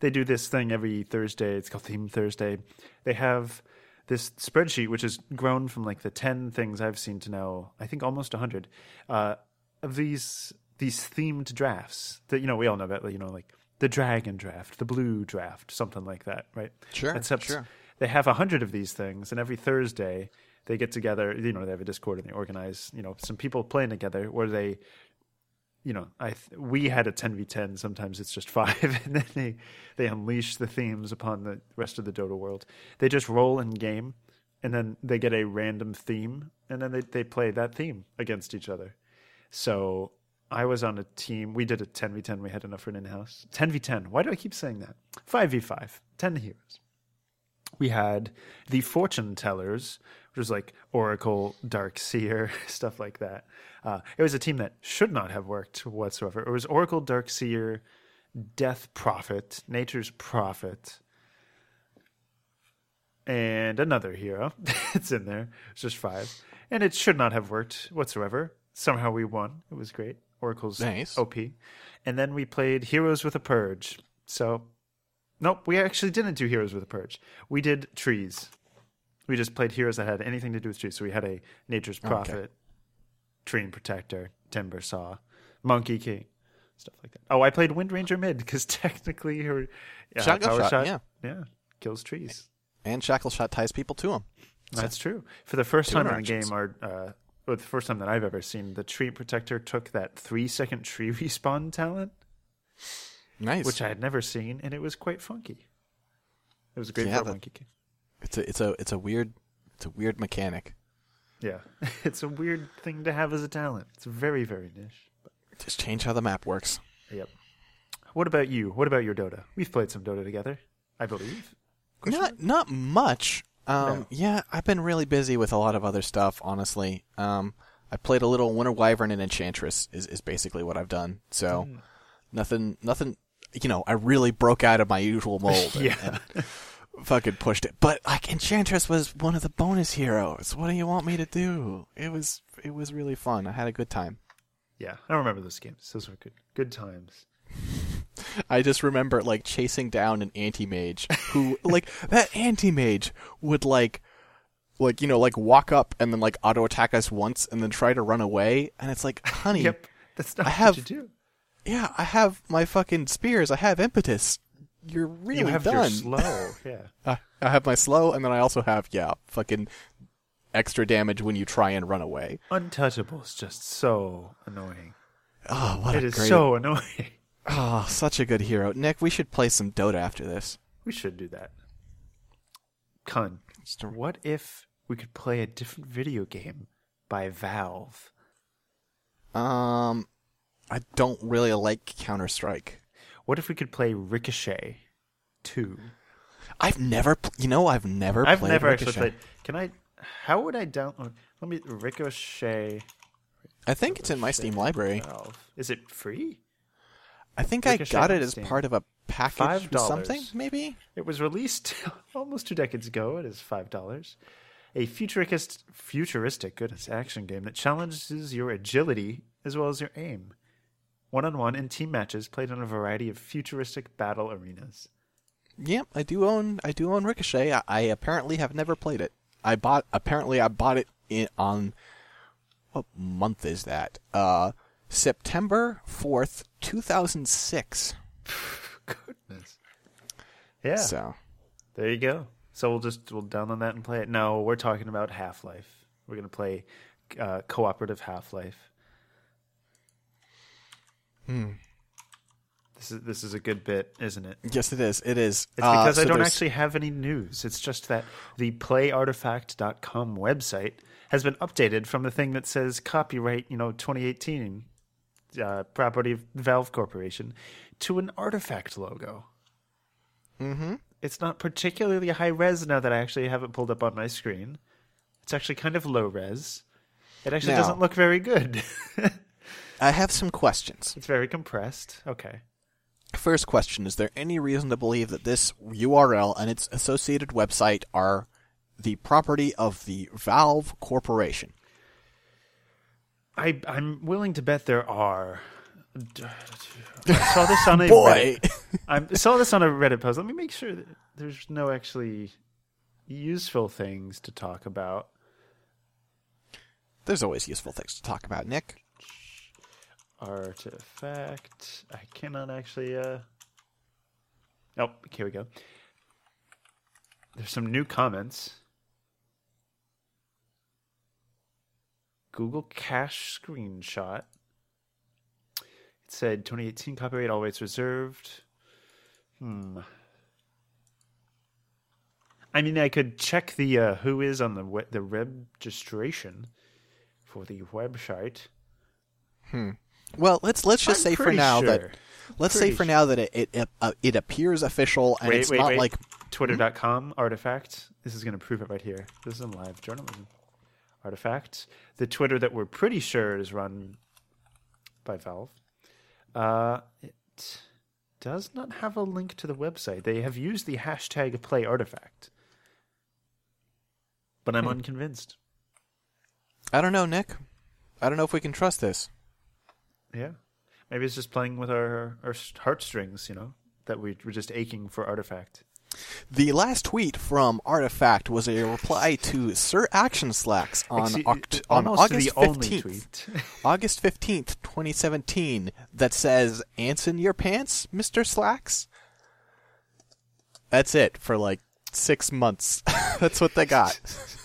[SPEAKER 2] they do this thing every Thursday. It's called Theme Thursday. They have this spreadsheet, which has grown from like the ten things I've seen to now, I think almost hundred, uh, of these these themed drafts that you know we all know about. You know, like the dragon draft, the blue draft, something like that, right?
[SPEAKER 1] Sure,
[SPEAKER 2] Except
[SPEAKER 1] sure.
[SPEAKER 2] They have a hundred of these things, and every Thursday they get together. You know, they have a Discord and they organize. You know, some people playing together where they you know, I th- we had a ten v ten. Sometimes it's just five, and then they they unleash the themes upon the rest of the Dota world. They just roll in game, and then they get a random theme, and then they they play that theme against each other. So I was on a team. We did a ten v ten. We had enough for an in house. Ten v ten. Why do I keep saying that? Five v five. Ten heroes. We had the fortune tellers, which was like Oracle, Dark Seer, stuff like that. Uh, it was a team that should not have worked whatsoever. It was Oracle, Dark Seer, Death Prophet, Nature's Prophet, and another hero. it's in there. It's just five. And it should not have worked whatsoever. Somehow we won. It was great. Oracle's
[SPEAKER 1] Nice.
[SPEAKER 2] OP. And then we played Heroes with a Purge. So, nope, we actually didn't do Heroes with a Purge. We did trees. We just played heroes that had anything to do with trees. So we had a Nature's Prophet, Treant Protector, Timber Saw, Monkey King, stuff like that. Oh, I played Wind Ranger mid because technically her uh,
[SPEAKER 1] Shotgun shot,
[SPEAKER 2] shot,
[SPEAKER 1] yeah.
[SPEAKER 2] yeah, kills trees.
[SPEAKER 1] And Shackle Shot ties people to him.
[SPEAKER 2] That's true. For the first time in the game, uh, well, the first time that I've ever seen, the Treant Protector took that three second tree respawn talent,
[SPEAKER 1] Nice.
[SPEAKER 2] which I had never seen, and it was quite funky. It was great
[SPEAKER 1] Yeah,
[SPEAKER 2] a
[SPEAKER 1] that-
[SPEAKER 2] Monkey
[SPEAKER 1] it's a it's a it's a weird it's a weird mechanic.
[SPEAKER 2] Yeah, it's a weird thing to have as a talent. It's very very niche.
[SPEAKER 1] Just change how the map works.
[SPEAKER 2] Yep. What about you? What about your Dota? We've played some Dota together, I believe. Question
[SPEAKER 1] Not not much. Um,
[SPEAKER 2] No.
[SPEAKER 1] Yeah, I've been really busy with a lot of other stuff. Honestly, um, I played a little Winter Wyvern and Enchantress. Is is basically what I've done. So
[SPEAKER 2] Mm.
[SPEAKER 1] nothing nothing. You know, I really broke out of my usual mold. and-
[SPEAKER 2] Yeah.
[SPEAKER 1] and fucking pushed it. But like Enchantress was one of the bonus heroes. What do you want me to do? It was it was really fun. I had a good time.
[SPEAKER 2] Yeah, I remember those games. Those were good, good times.
[SPEAKER 1] I just remember like chasing down an anti mage who like that anti mage would like like you know like walk up and then like auto attack us once and then try to run away and it's like honey
[SPEAKER 2] Yep, that's not
[SPEAKER 1] I
[SPEAKER 2] what
[SPEAKER 1] have-
[SPEAKER 2] you do.
[SPEAKER 1] Yeah I have my fucking spears I have impetus you're really
[SPEAKER 2] You have
[SPEAKER 1] done
[SPEAKER 2] your slow. Yeah.
[SPEAKER 1] I, I have my slow and then I also have yeah fucking extra damage when you try and run away
[SPEAKER 2] Untouchable is just so annoying.
[SPEAKER 1] oh what
[SPEAKER 2] It
[SPEAKER 1] a
[SPEAKER 2] is
[SPEAKER 1] great
[SPEAKER 2] so annoying.
[SPEAKER 1] oh such a good hero Nick we should play some Dota after this
[SPEAKER 2] We should do that.
[SPEAKER 1] A-
[SPEAKER 2] what if we could play a different video game by Valve?
[SPEAKER 1] um I don't really like Counter Strike
[SPEAKER 2] What if we could play Ricochet 2?
[SPEAKER 1] I've never, pl- you know, I've never.
[SPEAKER 2] I've
[SPEAKER 1] played
[SPEAKER 2] never
[SPEAKER 1] Ricochet.
[SPEAKER 2] actually played. Can I? How would I download? Let me Ricochet.
[SPEAKER 1] I think it's in my Steam library.
[SPEAKER 2] Is it free?
[SPEAKER 1] I think
[SPEAKER 2] Ricochet
[SPEAKER 1] I got it as
[SPEAKER 2] Steam.
[SPEAKER 1] part of a package
[SPEAKER 2] Five
[SPEAKER 1] with something, maybe.
[SPEAKER 2] It was released almost two decades ago. It is five dollars. A futuristic, futuristic goodness action game that challenges your agility as well as your aim. One-on-one and team matches played on a variety of futuristic battle arenas.
[SPEAKER 1] Yep, I do own. I do own Ricochet. I, I apparently have never played it. I bought. Apparently, I bought it in on. What month is that? Uh, September fourth, two thousand six.
[SPEAKER 2] Goodness. Yeah.
[SPEAKER 1] So
[SPEAKER 2] There you go. So we'll just we'll download that and play it. No, we're talking about Half Life. We're gonna play uh, cooperative Half Life.
[SPEAKER 1] Hmm.
[SPEAKER 2] This is this is a good bit, isn't it?
[SPEAKER 1] yes, it is. It is.
[SPEAKER 2] It's
[SPEAKER 1] Uh,
[SPEAKER 2] because I don't
[SPEAKER 1] there's-
[SPEAKER 2] actually have any news. It's just that the playartifact.com website has been updated from the thing that says copyright, you know, 2018 uh, property of Valve Corporation to an artifact logo.
[SPEAKER 1] Mm-hmm.
[SPEAKER 2] It's not particularly high res now that I actually have it pulled up on my screen. It's actually kind of low res. It actually
[SPEAKER 1] Now-
[SPEAKER 2] doesn't look very good.
[SPEAKER 1] I have some questions.
[SPEAKER 2] it's very compressed. Okay.
[SPEAKER 1] First question Is there any reason to believe that this URL and its associated website are the property of the Valve Corporation?
[SPEAKER 2] I I'm willing to bet there are. I saw this on a
[SPEAKER 1] Boy!
[SPEAKER 2] Reddit. I saw this on a Reddit post. Let me make sure that there's no actually useful things to talk about.
[SPEAKER 1] There's always useful things to talk about, Nick.
[SPEAKER 2] Artifact. I cannot actually. uh Oh, here we go. There's some new comments. Google Cache screenshot. It said 2018 copyright always reserved. Hmm. I mean, I could check the uh, who is on the the registration for the website.
[SPEAKER 1] Well, let's let's just
[SPEAKER 2] I'm
[SPEAKER 1] say for
[SPEAKER 2] pretty
[SPEAKER 1] now that let's say
[SPEAKER 2] Pretty
[SPEAKER 1] for now that it it, uh, it appears official and
[SPEAKER 2] Wait,
[SPEAKER 1] it's
[SPEAKER 2] wait,
[SPEAKER 1] not
[SPEAKER 2] wait.
[SPEAKER 1] like
[SPEAKER 2] Twitter.com artifact. This is going to prove it right here. This is in live journalism. Artifact. The Twitter that we're pretty sure is run by Valve. Uh, it does not have a link to the website. They have used the hashtag play artifact. But I'm unconvinced.
[SPEAKER 1] I don't know, Nick. I don't know if we can trust this.
[SPEAKER 2] Yeah. Maybe it's just playing with our, our heartstrings, you know, that we, we're just aching for artifact.
[SPEAKER 1] The last tweet from Artifact was a reply to Sir Action Slacks on Oct- on August
[SPEAKER 2] the only
[SPEAKER 1] 15th.
[SPEAKER 2] tweet.
[SPEAKER 1] August 15th, 2017, that says, Ants in your pants, Mr. Slacks? That's it for like six months. That's what they got.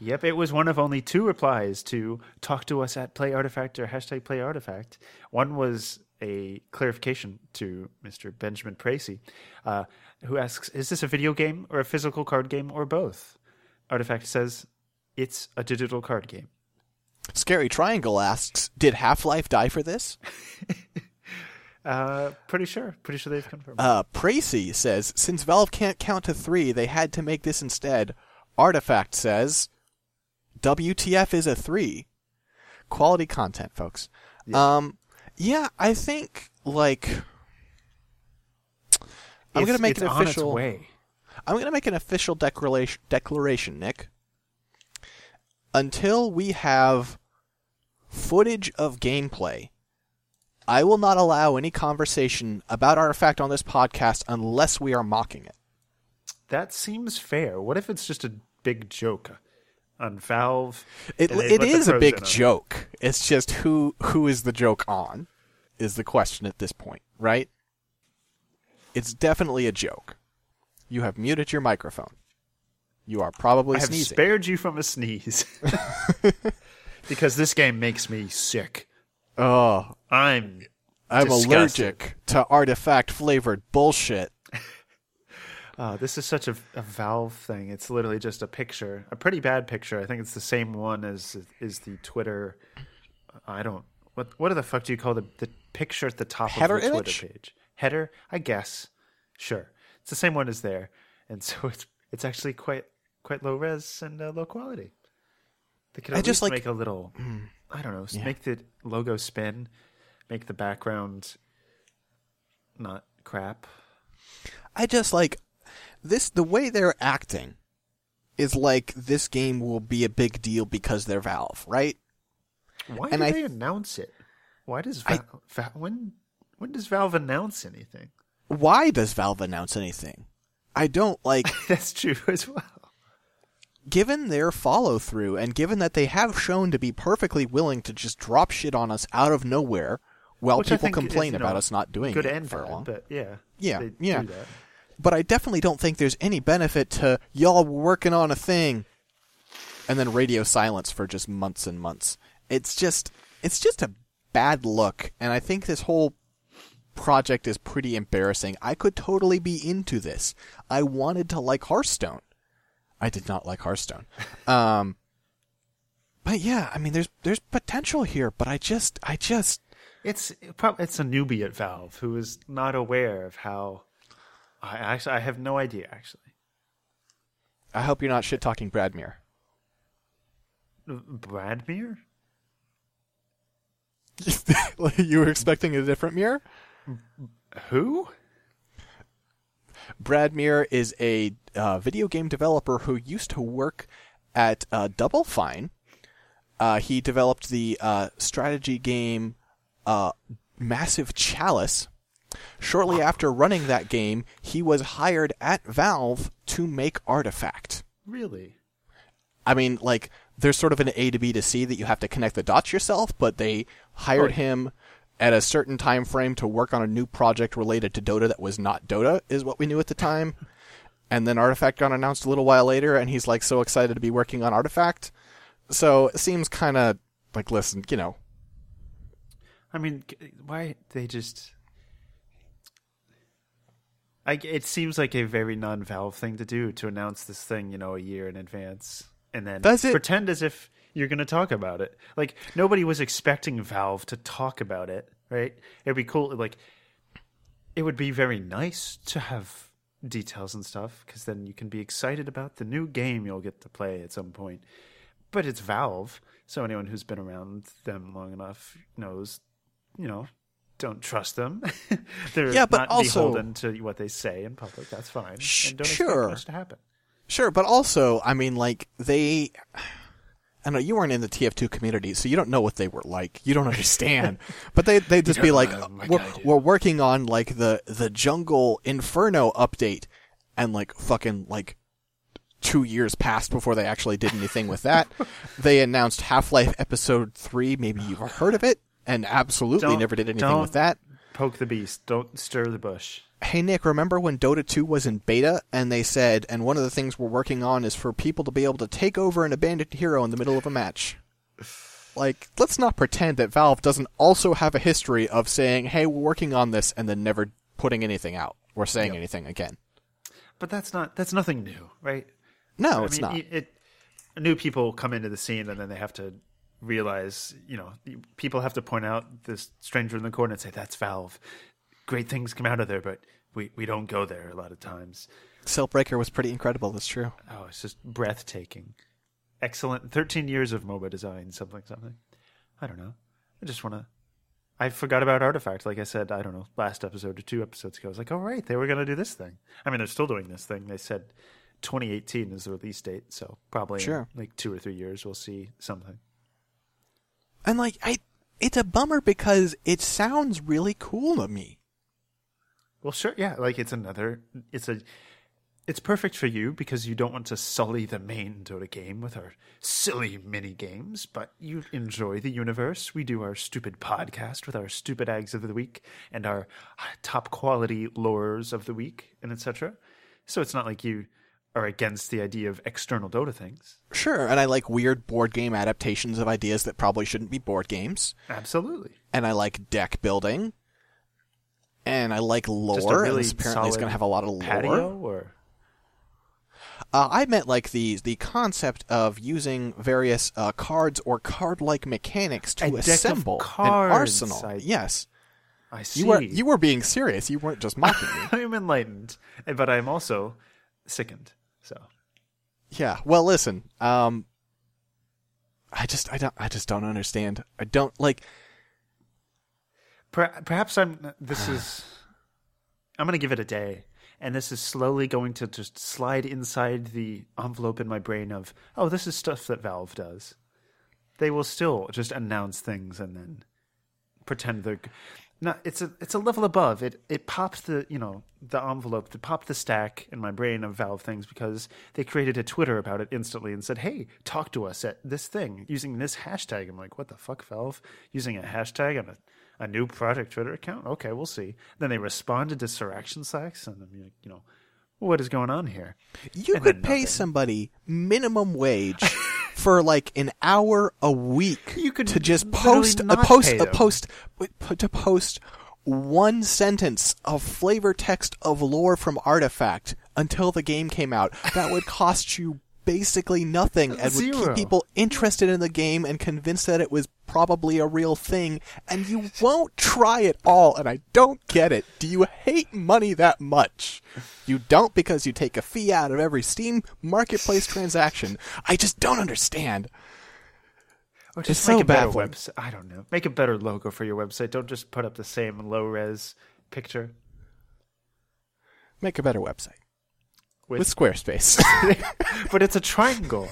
[SPEAKER 2] Yep, it was one of only two replies to talk to us at Play Artifact or hashtag Play Artifact. One was a clarification to Mr. Benjamin Pracy, uh, who asks, "Is this a video game or a physical card game or both?" Artifact says, "It's a digital card game."
[SPEAKER 1] Scary Triangle asks, Did Half Life die for this?
[SPEAKER 2] Uh, pretty sure, pretty sure they've confirmed.
[SPEAKER 1] Uh, Pracy says, Since Valve can't count to three, they had to make this instead. Artifact says, WTF is a three. Quality content, folks. Um, yeah, I think, like, I'm
[SPEAKER 2] It's-
[SPEAKER 1] gonna make
[SPEAKER 2] it's
[SPEAKER 1] an
[SPEAKER 2] on its
[SPEAKER 1] official.
[SPEAKER 2] way.
[SPEAKER 1] I'm gonna make an official declaration. Declaration, Nick. until we have footage of gameplay, I will not allow any conversation about Artifact on this podcast unless we are mocking it.
[SPEAKER 2] That seems fair. What if it's just a big joke on Valve?
[SPEAKER 1] It, it is a big
[SPEAKER 2] in on it?
[SPEAKER 1] joke. It's just who who is the joke on is the question at this point, right? It's definitely a joke. You have muted your microphone. You are probably
[SPEAKER 2] I have
[SPEAKER 1] sneezing.
[SPEAKER 2] spared you from a sneeze because this game makes me sick.
[SPEAKER 1] oh,
[SPEAKER 2] I'm
[SPEAKER 1] I'm
[SPEAKER 2] disgusted.
[SPEAKER 1] allergic to artifact flavored bullshit.
[SPEAKER 2] Uh, this is such a, a Valve thing. It's literally just a picture, a pretty bad picture. I think it's the same one as is the Twitter. I don't. What what the fuck do you call the the picture at the top
[SPEAKER 1] Header
[SPEAKER 2] of the
[SPEAKER 1] image?
[SPEAKER 2] Twitter page? Header, I guess. Sure, it's the same one as there, and so it's it's actually quite quite low res and uh, low quality. They could
[SPEAKER 1] I
[SPEAKER 2] at
[SPEAKER 1] just
[SPEAKER 2] least
[SPEAKER 1] like-
[SPEAKER 2] make a little. I don't know. s- Make the logo spin, make the background not crap.
[SPEAKER 1] I just like this the way they're acting is like this game will be a big deal because they're Valve, right?
[SPEAKER 2] Why
[SPEAKER 1] And
[SPEAKER 2] do
[SPEAKER 1] I-
[SPEAKER 2] they announce it? Why does
[SPEAKER 1] I-
[SPEAKER 2] Val- Va- when when does Valve announce anything?
[SPEAKER 1] Why does Valve announce anything? I don't like
[SPEAKER 2] That's true as well.
[SPEAKER 1] given their follow through and given that they have shown to be perfectly willing to just drop shit on us out of nowhere while
[SPEAKER 2] Which
[SPEAKER 1] people
[SPEAKER 2] is,
[SPEAKER 1] complain
[SPEAKER 2] you know,
[SPEAKER 1] about us not doing
[SPEAKER 2] Good
[SPEAKER 1] it
[SPEAKER 2] and
[SPEAKER 1] for
[SPEAKER 2] bad,
[SPEAKER 1] long.
[SPEAKER 2] but yeah,
[SPEAKER 1] Yeah, yeah. But I definitely don't think there's any benefit to y'all working on a thing and then radio silence for just months and months. It's just it's just a bad look and I think this whole project is pretty embarrassing. I could totally be into this. I wanted to like Hearthstone. I did not like Hearthstone. Um but yeah, I mean there's there's potential here, but I just I just
[SPEAKER 2] It's probably it's a newbie at Valve who is not aware of how. I actually I have no idea actually.
[SPEAKER 1] I hope you're not shit talking Brad Muir.
[SPEAKER 2] Bradmere?
[SPEAKER 1] you were expecting a different mirror?
[SPEAKER 2] Who?
[SPEAKER 1] Brad Muir is a uh, video game developer who used to work at uh, Double Fine. Uh, he developed the uh, strategy game uh, Massive Chalice. Shortly after running that game, he was hired at Valve to make Artifact.
[SPEAKER 2] Really?
[SPEAKER 1] I mean, like, there's sort of an A to B to C that you have to connect the dots yourself, but they hired
[SPEAKER 2] Oh.
[SPEAKER 1] him at a certain time frame to work on a new project related to Dota that was not Dota, is what we knew at the time. and then Artifact got announced a little while later, and he's like so excited to be working on Artifact. So it seems kind of like, listen, you know,
[SPEAKER 2] I mean, why they just? I, it seems like a very non-Valve thing to do to announce this thing, you know, a year in advance, and then
[SPEAKER 1] Does it-
[SPEAKER 2] pretend as if you're going to talk about it. Like nobody was expecting Valve to talk about it, right? It'd be cool. Like it would be very nice to have details and stuff because then you can be excited about the new game you'll get to play at some point. But it's Valve, so anyone who's been around them long enough knows, you know, don't trust them. They're
[SPEAKER 1] Yeah, but
[SPEAKER 2] not
[SPEAKER 1] also-
[SPEAKER 2] beholden to what they say in public. That's fine,
[SPEAKER 1] Sh-
[SPEAKER 2] and don't
[SPEAKER 1] sure.
[SPEAKER 2] expect much to happen.
[SPEAKER 1] Sure, but also, I mean, like they. I know you weren't in the TF2 community, so you don't know what they were like. You don't understand. but they they just be like,
[SPEAKER 2] like oh, we're,
[SPEAKER 1] we're working on like the the Jungle Inferno update, and like fucking like two years passed before they actually did anything with that. they announced Half Life Episode Three. Maybe you've heard of it, and absolutely
[SPEAKER 2] Don't-
[SPEAKER 1] never did anything with that.
[SPEAKER 2] Poke the beast. Don't stir the bush.
[SPEAKER 1] Hey Nick, remember when Dota 2 was in beta and they said, and one of the things we're working on is for people to be able to take over an abandoned hero in the middle of a match? Like, let's not pretend that Valve doesn't also have a history of saying, hey, we're working on this, and then never putting anything out or saying anything again.
[SPEAKER 2] But that's not that's nothing new, right?
[SPEAKER 1] No,
[SPEAKER 2] I
[SPEAKER 1] it's
[SPEAKER 2] mean,
[SPEAKER 1] not.
[SPEAKER 2] It, it new people come into the scene and then they have to realize, you know, people have to point out this stranger in the corner and say that's Valve. Great things come out of there, but we we don't go there a lot of times.
[SPEAKER 1] Cellbreaker was pretty incredible, that's true.
[SPEAKER 2] Oh, it's just breathtaking. Excellent. 13 years of MOBA design, something, something. I don't know. I just want to. I forgot about Artifact. Like I said, I don't know, last episode or two episodes ago. I was like, oh, right, they were going to do this thing. I mean, they're still doing this thing. They said 2018 is the release date, so probably
[SPEAKER 1] Sure.
[SPEAKER 2] like two or three years we'll see something.
[SPEAKER 1] And like I it's a bummer because it sounds really cool to me.
[SPEAKER 2] Well, sure, yeah. Like it's another. It's a. It's perfect for you because you don't want to sully the main Dota game with our silly mini games, but you enjoy the universe. We do our stupid podcast with our stupid eggs of the week and our uh, top quality lores of the week and etc. So it's not like you are against the idea of external Dota things.
[SPEAKER 1] Sure, and I like weird board game adaptations of ideas that probably shouldn't be board games.
[SPEAKER 2] Absolutely.
[SPEAKER 1] And I like deck building. And I like lore.
[SPEAKER 2] Really
[SPEAKER 1] and apparently
[SPEAKER 2] solid
[SPEAKER 1] going to have a lot of lore.
[SPEAKER 2] Or
[SPEAKER 1] Uh, I meant like the the concept of using various uh, cards or card-like mechanics to
[SPEAKER 2] A
[SPEAKER 1] assemble
[SPEAKER 2] cards,
[SPEAKER 1] an arsenal.
[SPEAKER 2] I-
[SPEAKER 1] Yes,
[SPEAKER 2] I see.
[SPEAKER 1] you were you were being serious. You weren't just mocking me.
[SPEAKER 2] I am enlightened, but I am also sickened. So
[SPEAKER 1] yeah. Well, listen. Um, I just I don't I just don't understand. I don't like.
[SPEAKER 2] Per- perhaps I'm. This is. I'm going to give it a day, and this is slowly going to just slide inside the envelope in my brain of, oh, this is stuff that Valve does. They will still just announce things and then pretend they're. Not, it's a it's a level above. It it popped the you know the envelope, it popped the stack in my brain of Valve things because they created a Twitter about it instantly and said, "Hey, talk to us at this thing using this hashtag." I'm like, "What the fuck, Valve? Using a hashtag on a a new project Twitter account? Okay, we'll see." Then they responded to Sir Action Slacks, and I'm like, you know, what is going on here?
[SPEAKER 1] You
[SPEAKER 2] And
[SPEAKER 1] could pay somebody minimum wage for like an hour a week
[SPEAKER 2] You could
[SPEAKER 1] to just post a post a post to post one sentence of flavor text of lore from Artifact until the game came out. That would cost you basically nothing and would keep people interested in the game and convinced that it was probably a real thing and you won't try it all and I don't get it. Do you hate money that much? You don't because you take a fee out of every Steam marketplace transaction. I just don't understand.
[SPEAKER 2] Or just
[SPEAKER 1] It's
[SPEAKER 2] make
[SPEAKER 1] so
[SPEAKER 2] a better
[SPEAKER 1] baffling.
[SPEAKER 2] website. I don't know. Make a better logo for your website. Don't just put up the same low res picture.
[SPEAKER 1] Make a better website
[SPEAKER 2] With,
[SPEAKER 1] with Squarespace.
[SPEAKER 2] but it's a triangle.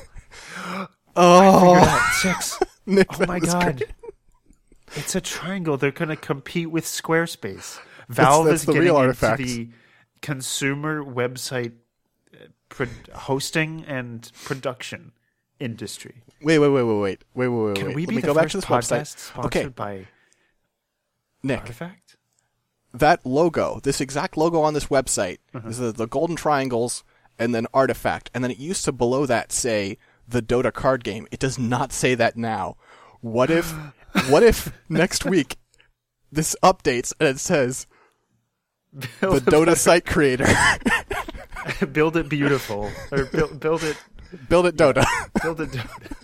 [SPEAKER 1] oh,
[SPEAKER 2] six. Oh my god.
[SPEAKER 1] great.
[SPEAKER 2] It's a triangle. They're going to compete with Squarespace. Valve
[SPEAKER 1] that's
[SPEAKER 2] is
[SPEAKER 1] the
[SPEAKER 2] getting
[SPEAKER 1] real
[SPEAKER 2] into the consumer website uh, pro- hosting and production industry.
[SPEAKER 1] Wait, wait, wait, wait, wait, wait, wait, wait.
[SPEAKER 2] Can
[SPEAKER 1] wait.
[SPEAKER 2] we
[SPEAKER 1] Let
[SPEAKER 2] be
[SPEAKER 1] me
[SPEAKER 2] the
[SPEAKER 1] go
[SPEAKER 2] first
[SPEAKER 1] back to this
[SPEAKER 2] podcast
[SPEAKER 1] website.
[SPEAKER 2] sponsored
[SPEAKER 1] Okay,
[SPEAKER 2] by
[SPEAKER 1] Nick,
[SPEAKER 2] Artifact?
[SPEAKER 1] that logo, this exact logo on this website,
[SPEAKER 2] Uh-huh.
[SPEAKER 1] is the, the golden triangles and then artifact, and then it used to below that say the Dota card game. It does not say that now. What if, what if next week this updates and it says the Dota site creator
[SPEAKER 2] build it beautiful or build, build it
[SPEAKER 1] build it Dota?
[SPEAKER 2] build it Dota.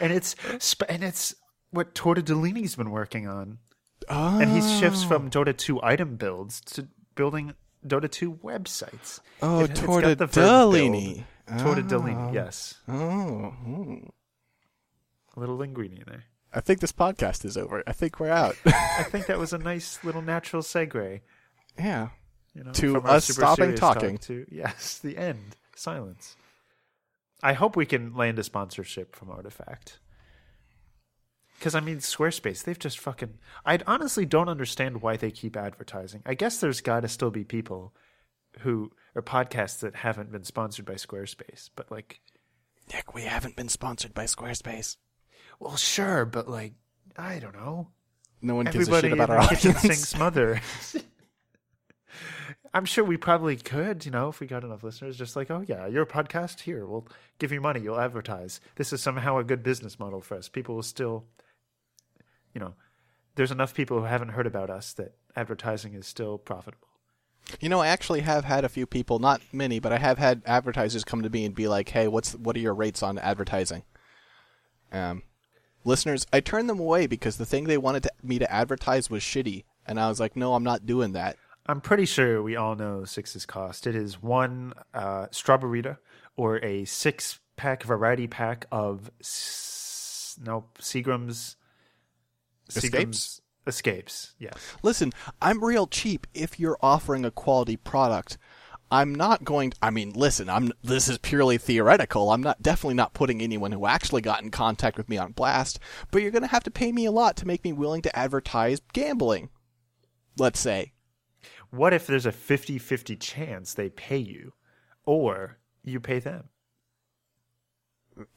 [SPEAKER 2] and it's sp- and it's what Tortellini's been working on and he shifts from oh. Dota 2 item builds to building Dota 2 websites
[SPEAKER 1] Oh,
[SPEAKER 2] It- it's got the verb build.
[SPEAKER 1] Tortellini.
[SPEAKER 2] Tortellini yes
[SPEAKER 1] Oh, hmm.
[SPEAKER 2] a little linguini there
[SPEAKER 1] I think this podcast is over. I think we're out.
[SPEAKER 2] I think that was a nice little natural segue
[SPEAKER 1] yeah.
[SPEAKER 2] you know,
[SPEAKER 1] To us stopping
[SPEAKER 2] serious talk
[SPEAKER 1] talking.
[SPEAKER 2] to yes the end silence I hope we can land a sponsorship from Artifact because I mean Squarespace they've just fucking I honestly don't understand why they keep advertising I guess there's got to still be people who are podcasts that haven't been sponsored by Squarespace but like
[SPEAKER 1] Nick, we haven't been sponsored by Squarespace.
[SPEAKER 2] well sure but like I don't know
[SPEAKER 1] No one gives a shit about our audience.
[SPEAKER 2] sinks mother. I'm sure we probably could, you know, if we got enough listeners, just like, oh yeah, your podcast here, we'll give you money, you'll advertise. This is somehow a good business model for us. People will still, you know, there's enough people who haven't heard about us that advertising is still profitable.
[SPEAKER 1] You know, I actually have had a few people, not many, but I have had advertisers come to me and be like, "Hey, what's what are your rates on advertising?" Um, listeners, I turned them away because the thing they wanted to, me to advertise was shitty, and I was like, "No, I'm not doing that."
[SPEAKER 2] I'm pretty sure we all know Six's cost. It is one uh, strawberryta or a six pack variety pack of s- no Seagram's
[SPEAKER 1] Escapes?
[SPEAKER 2] escapes. Yes.
[SPEAKER 1] Listen, I'm real cheap if you're offering a quality product. I'm not going. To, I mean, listen. I'm. This is purely theoretical. I'm not definitely not putting anyone who actually got in contact with me on blast. But you're going to have to pay me a lot to make me willing to advertise gambling. Let's say.
[SPEAKER 2] What if there's a 50-50 chance they pay you, or you pay them?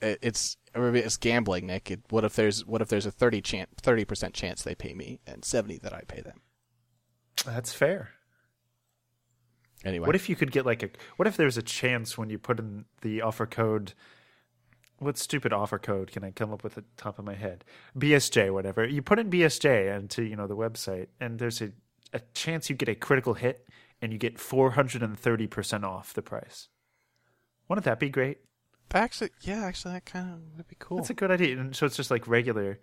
[SPEAKER 1] It- It's it's gambling, Nick. It, what if there's what if there's a thirty chance thirty percent chance they pay me and seventy that I pay them?
[SPEAKER 2] That's fair.
[SPEAKER 1] Anyway,
[SPEAKER 2] What if you could get like a? What if there's a chance when you put in the offer code? What stupid offer code can I come up with at the top of my head? BSJ, whatever. You put in BSJ into you know the website, and there's a a chance you get a critical hit, and you get four hundred and thirty percent off the price. Wouldn't that be great?
[SPEAKER 1] Actually, yeah, actually, that kind of would be cool.
[SPEAKER 2] That's a good idea. And so it's just like regular,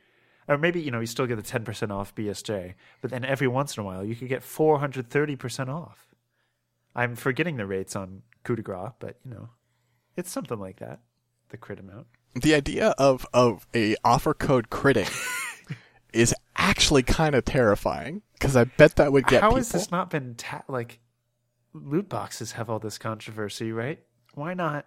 [SPEAKER 2] or maybe you know you still get the ten percent off BSJ, but then every once in a while you could get four hundred thirty percent off. I'm forgetting the rates on coup de grace, but you know, it's something like that. The crit amount.
[SPEAKER 1] the idea of of a offer code critting is actually kind of terrifying because I bet that would get
[SPEAKER 2] How
[SPEAKER 1] people.
[SPEAKER 2] has this not been ta- like? Loot boxes have all this controversy, right? Why not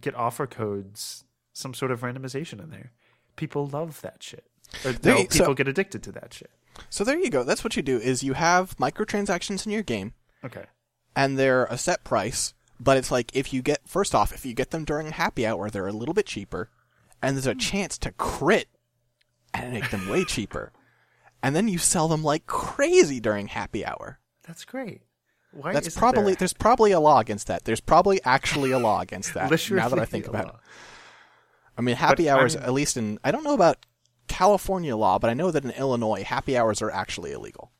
[SPEAKER 2] get offer codes, some sort of randomization in there? People love that shit. Or
[SPEAKER 1] There
[SPEAKER 2] no,
[SPEAKER 1] you- so-
[SPEAKER 2] people get addicted to that shit.
[SPEAKER 1] So there you go. That's what you do. Is you have microtransactions in your game,
[SPEAKER 2] Okay.
[SPEAKER 1] and they're a set price. But it's like if you get first off, if you get them during happy hour, they're a little bit cheaper, and there's a hmm. chance to crit and make them way cheaper. And then you sell them like crazy during happy hour.
[SPEAKER 2] That's great. Why
[SPEAKER 1] That's probably
[SPEAKER 2] there-
[SPEAKER 1] there's probably a law against that. There's probably actually a law against that. Now that I think about it. I mean, happy
[SPEAKER 2] But
[SPEAKER 1] hours,
[SPEAKER 2] I'm-
[SPEAKER 1] at least in, I don't know about California law, but I know that in Illinois, happy hours are actually illegal.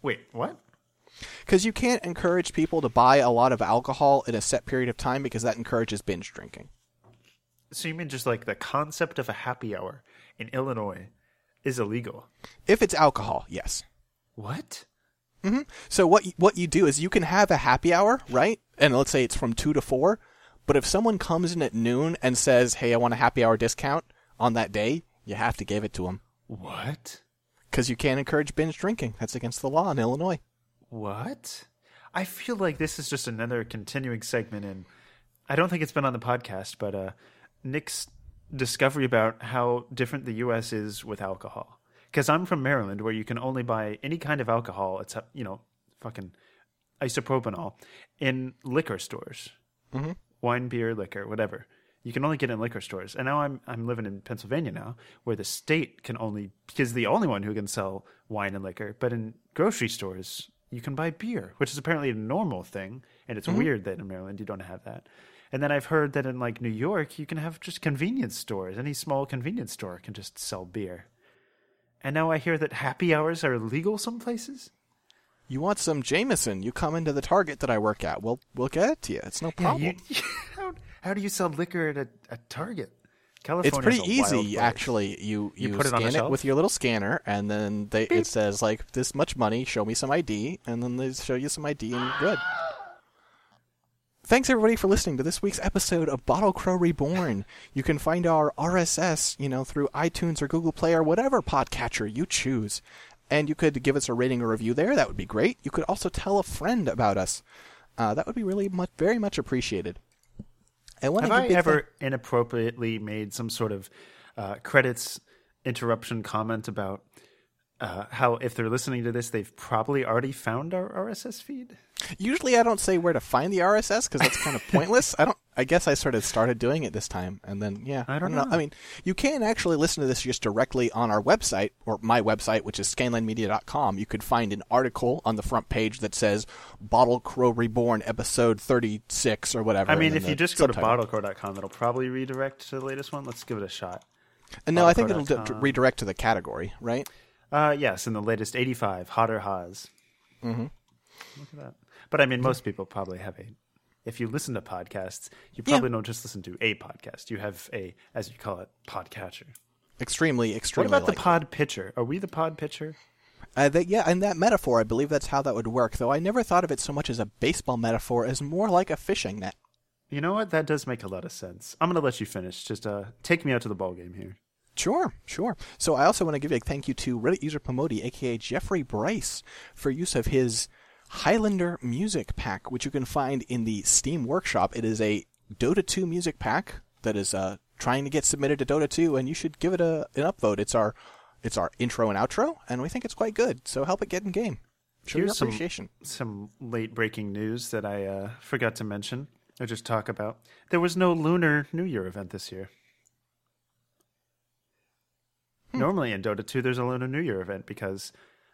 [SPEAKER 2] Wait, what?
[SPEAKER 1] Because you can't encourage people to buy a lot of alcohol in a set period of time because that encourages binge drinking.
[SPEAKER 2] So you mean just like the concept of a happy hour in Illinois is illegal?
[SPEAKER 1] If it's alcohol, yes.
[SPEAKER 2] What?
[SPEAKER 1] So what what you do is you can have a happy hour, right? And let's say it's from 2 to 4, but if someone comes in at noon and says, "Hey, I want a happy hour discount on that day," you have to give it to them
[SPEAKER 2] What?
[SPEAKER 1] because you can't encourage binge drinking. That's against the law in Illinois.
[SPEAKER 2] What? I feel like this is just another continuing segment and I don't think it's been on the podcast, but uh Nick's discovery about how different the US is with alcohol. Cuz I'm from Maryland where you can only buy any kind of alcohol except, you know, fucking isopropanol in liquor stores.
[SPEAKER 1] Mhm.
[SPEAKER 2] Wine, beer, liquor, whatever. You can only get in liquor stores. And now I'm I'm living in Pennsylvania now, where the state can only is the only one who can sell wine and liquor. But in grocery stores, you can buy beer, which is apparently a normal thing. And it's weird that in Maryland you don't have that. And then I've heard that in like New York, you can have just convenience stores. Any small convenience store can just sell beer. And now I hear that happy hours are illegal some places.
[SPEAKER 1] You want some Jameson? You come into the Target that I work at. We'll we'll get it to you. It's no problem.
[SPEAKER 2] you, how, how do you sell liquor at a, a Target? California.
[SPEAKER 1] it's pretty easy, actually. You you,
[SPEAKER 2] You put it on
[SPEAKER 1] scan it
[SPEAKER 2] shelf?
[SPEAKER 1] with your little scanner, and then they it says like this much money. Show me some ID, and then they show you some ID, and you're good. Thanks everybody for listening to this week's episode of Bottle Crow Reborn. You can find our RSS, you know, through iTunes or Google Play or whatever podcatcher you choose. And you could give us a rating or review there. That would be great. You could also tell a friend about us. Uh, that would be really much, very much appreciated. And
[SPEAKER 2] Have I ever
[SPEAKER 1] thing-
[SPEAKER 2] inappropriately made some sort of uh, credits interruption comment about uh, how if they're listening to this, they've probably already found our RSS feed?
[SPEAKER 1] Usually, I don't say where to find the RSS because that's kind of pointless. I don't. I guess I sort of started doing it this time, and then yeah,
[SPEAKER 2] I don't
[SPEAKER 1] know.
[SPEAKER 2] know.
[SPEAKER 1] I mean, you can actually listen to this just directly on our website or my website, which is scanlinemedia.com. You could find an article on the front page that says "Bottle Crow Reborn" episode thirty-six or whatever.
[SPEAKER 2] I mean, if you just go to
[SPEAKER 1] subtitle.
[SPEAKER 2] bottlecrow.com, it'll probably redirect to the latest one. Let's give it a shot.
[SPEAKER 1] and no, I think it'll d- redirect to the category, right?
[SPEAKER 2] Uh, yes, in the latest 85, Hotter Haas. Mm-hmm. Look at that. But I mean, most people probably have a. If you listen to podcasts, you probably don't just listen to a podcast. You have a, as you call it, podcatcher.
[SPEAKER 1] Extremely, extremely.
[SPEAKER 2] What about the pod pitcher? Are we the pod pitcher?
[SPEAKER 1] Uh, that, yeah, and that metaphor, I believe that's how that would work. Though I never thought of it so much as a baseball metaphor, as more like a fishing net.
[SPEAKER 2] You know what? That does make a lot of sense. I'm going to let you finish. Just uh, take me out to the ball game here.
[SPEAKER 1] Sure, sure. So I also want to give a thank you to Reddit user Pomodi, aka Jeffrey Bryce, for use of his Highlander Music Pack, which you can find in the Steam Workshop. It is a Dota 2 music pack that is uh, trying to get submitted to Dota 2, and you should give it a, an upvote. It's our it's our intro and outro, and we think it's quite good. So help it get in game. Show your
[SPEAKER 2] Here's some- Some late breaking news that I uh, forgot to mention or just talk about. There was no Lunar New Year event this year.
[SPEAKER 1] Hmm.
[SPEAKER 2] Normally in Dota 2, there's a Lunar New Year event because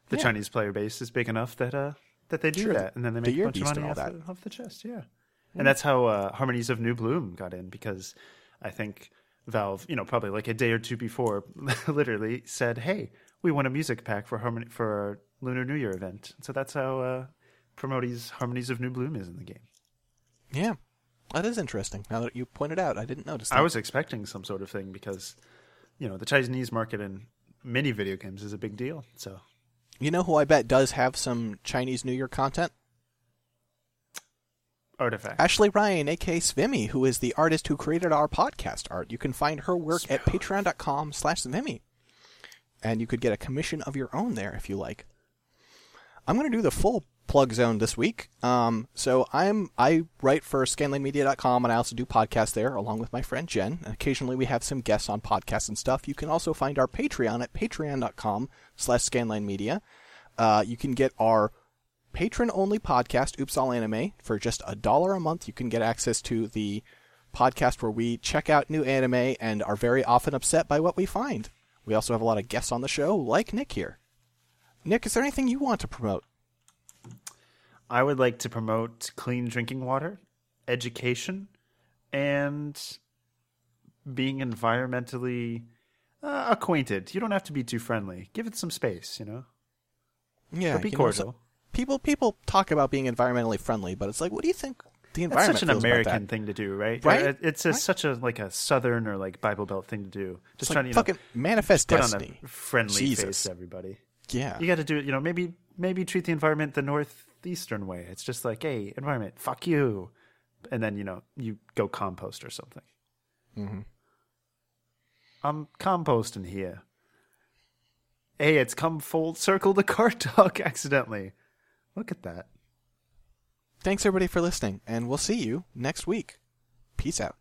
[SPEAKER 2] the
[SPEAKER 1] Yeah.
[SPEAKER 2] Chinese player base is big enough that uh, that they do
[SPEAKER 1] Sure,
[SPEAKER 2] that, and then they
[SPEAKER 1] the
[SPEAKER 2] make a bunch of money off
[SPEAKER 1] all
[SPEAKER 2] the, off the chest. Yeah, and that's how uh, Harmonies of New Bloom got in because I think Valve, you know, probably like a day or two before, literally said, "Hey, we want a music pack for Harmony for our Lunar New Year event." So that's how uh, Promoties Harmonies of New Bloom is in the game.
[SPEAKER 1] Yeah, that is interesting. Now that you pointed out, I didn't notice. That.
[SPEAKER 2] I was expecting some sort of thing because, you know, the Chinese market in many video games is a big deal. So
[SPEAKER 1] You know who I bet does have some Chinese New Year content?
[SPEAKER 2] artifact.
[SPEAKER 1] Ashley Ryan, aka Svimmy, who is the artist who created our podcast art. You can find her work at patreon.com slash Svimmy. And you could get a commission of your own there if you like. I'm going to do the full plug zone this week. Um, so I'm I write for scanlinemedia.com and I also do podcasts there along with my friend Jen. And occasionally we have some guests on podcasts and stuff. You can also find our Patreon at patreon.com slash scanlinemedia. Uh, you can get our patron only podcast, Oops All Anime, for just a dollar a month. You can get access to the podcast where we check out new anime and are very often upset by what we find. We also have a lot of guests on the show, like Nick here. Nick, is there anything you want to promote?
[SPEAKER 2] I would like to promote clean drinking water, education, and being environmentally uh, acquainted. You don't have to be too friendly. Give it some space, you know.
[SPEAKER 1] Yeah,
[SPEAKER 2] But be
[SPEAKER 1] you know, so- people people talk about being environmentally friendly, but it's like, what do you think the environment?
[SPEAKER 2] That's such an American thing to do, right?
[SPEAKER 1] Right?
[SPEAKER 2] Uh, It's a,
[SPEAKER 1] Right?
[SPEAKER 2] such a like a Southern or like Bible Belt thing to do.
[SPEAKER 1] It's
[SPEAKER 2] Just
[SPEAKER 1] like
[SPEAKER 2] trying to you know,
[SPEAKER 1] fucking manifest
[SPEAKER 2] put
[SPEAKER 1] destiny.
[SPEAKER 2] on a friendly
[SPEAKER 1] Jesus.
[SPEAKER 2] face everybody.
[SPEAKER 1] Yeah,
[SPEAKER 2] You got to do it. You know, maybe maybe treat the environment the northeastern way. It's just like, hey, environment, fuck you, and then you know you go compost or something.
[SPEAKER 1] Mhm.
[SPEAKER 2] I'm composting here. Hey, it's come full circle to Car Talk accidentally. Look at that.
[SPEAKER 1] Thanks everybody for listening, and we'll see you next week. Peace out.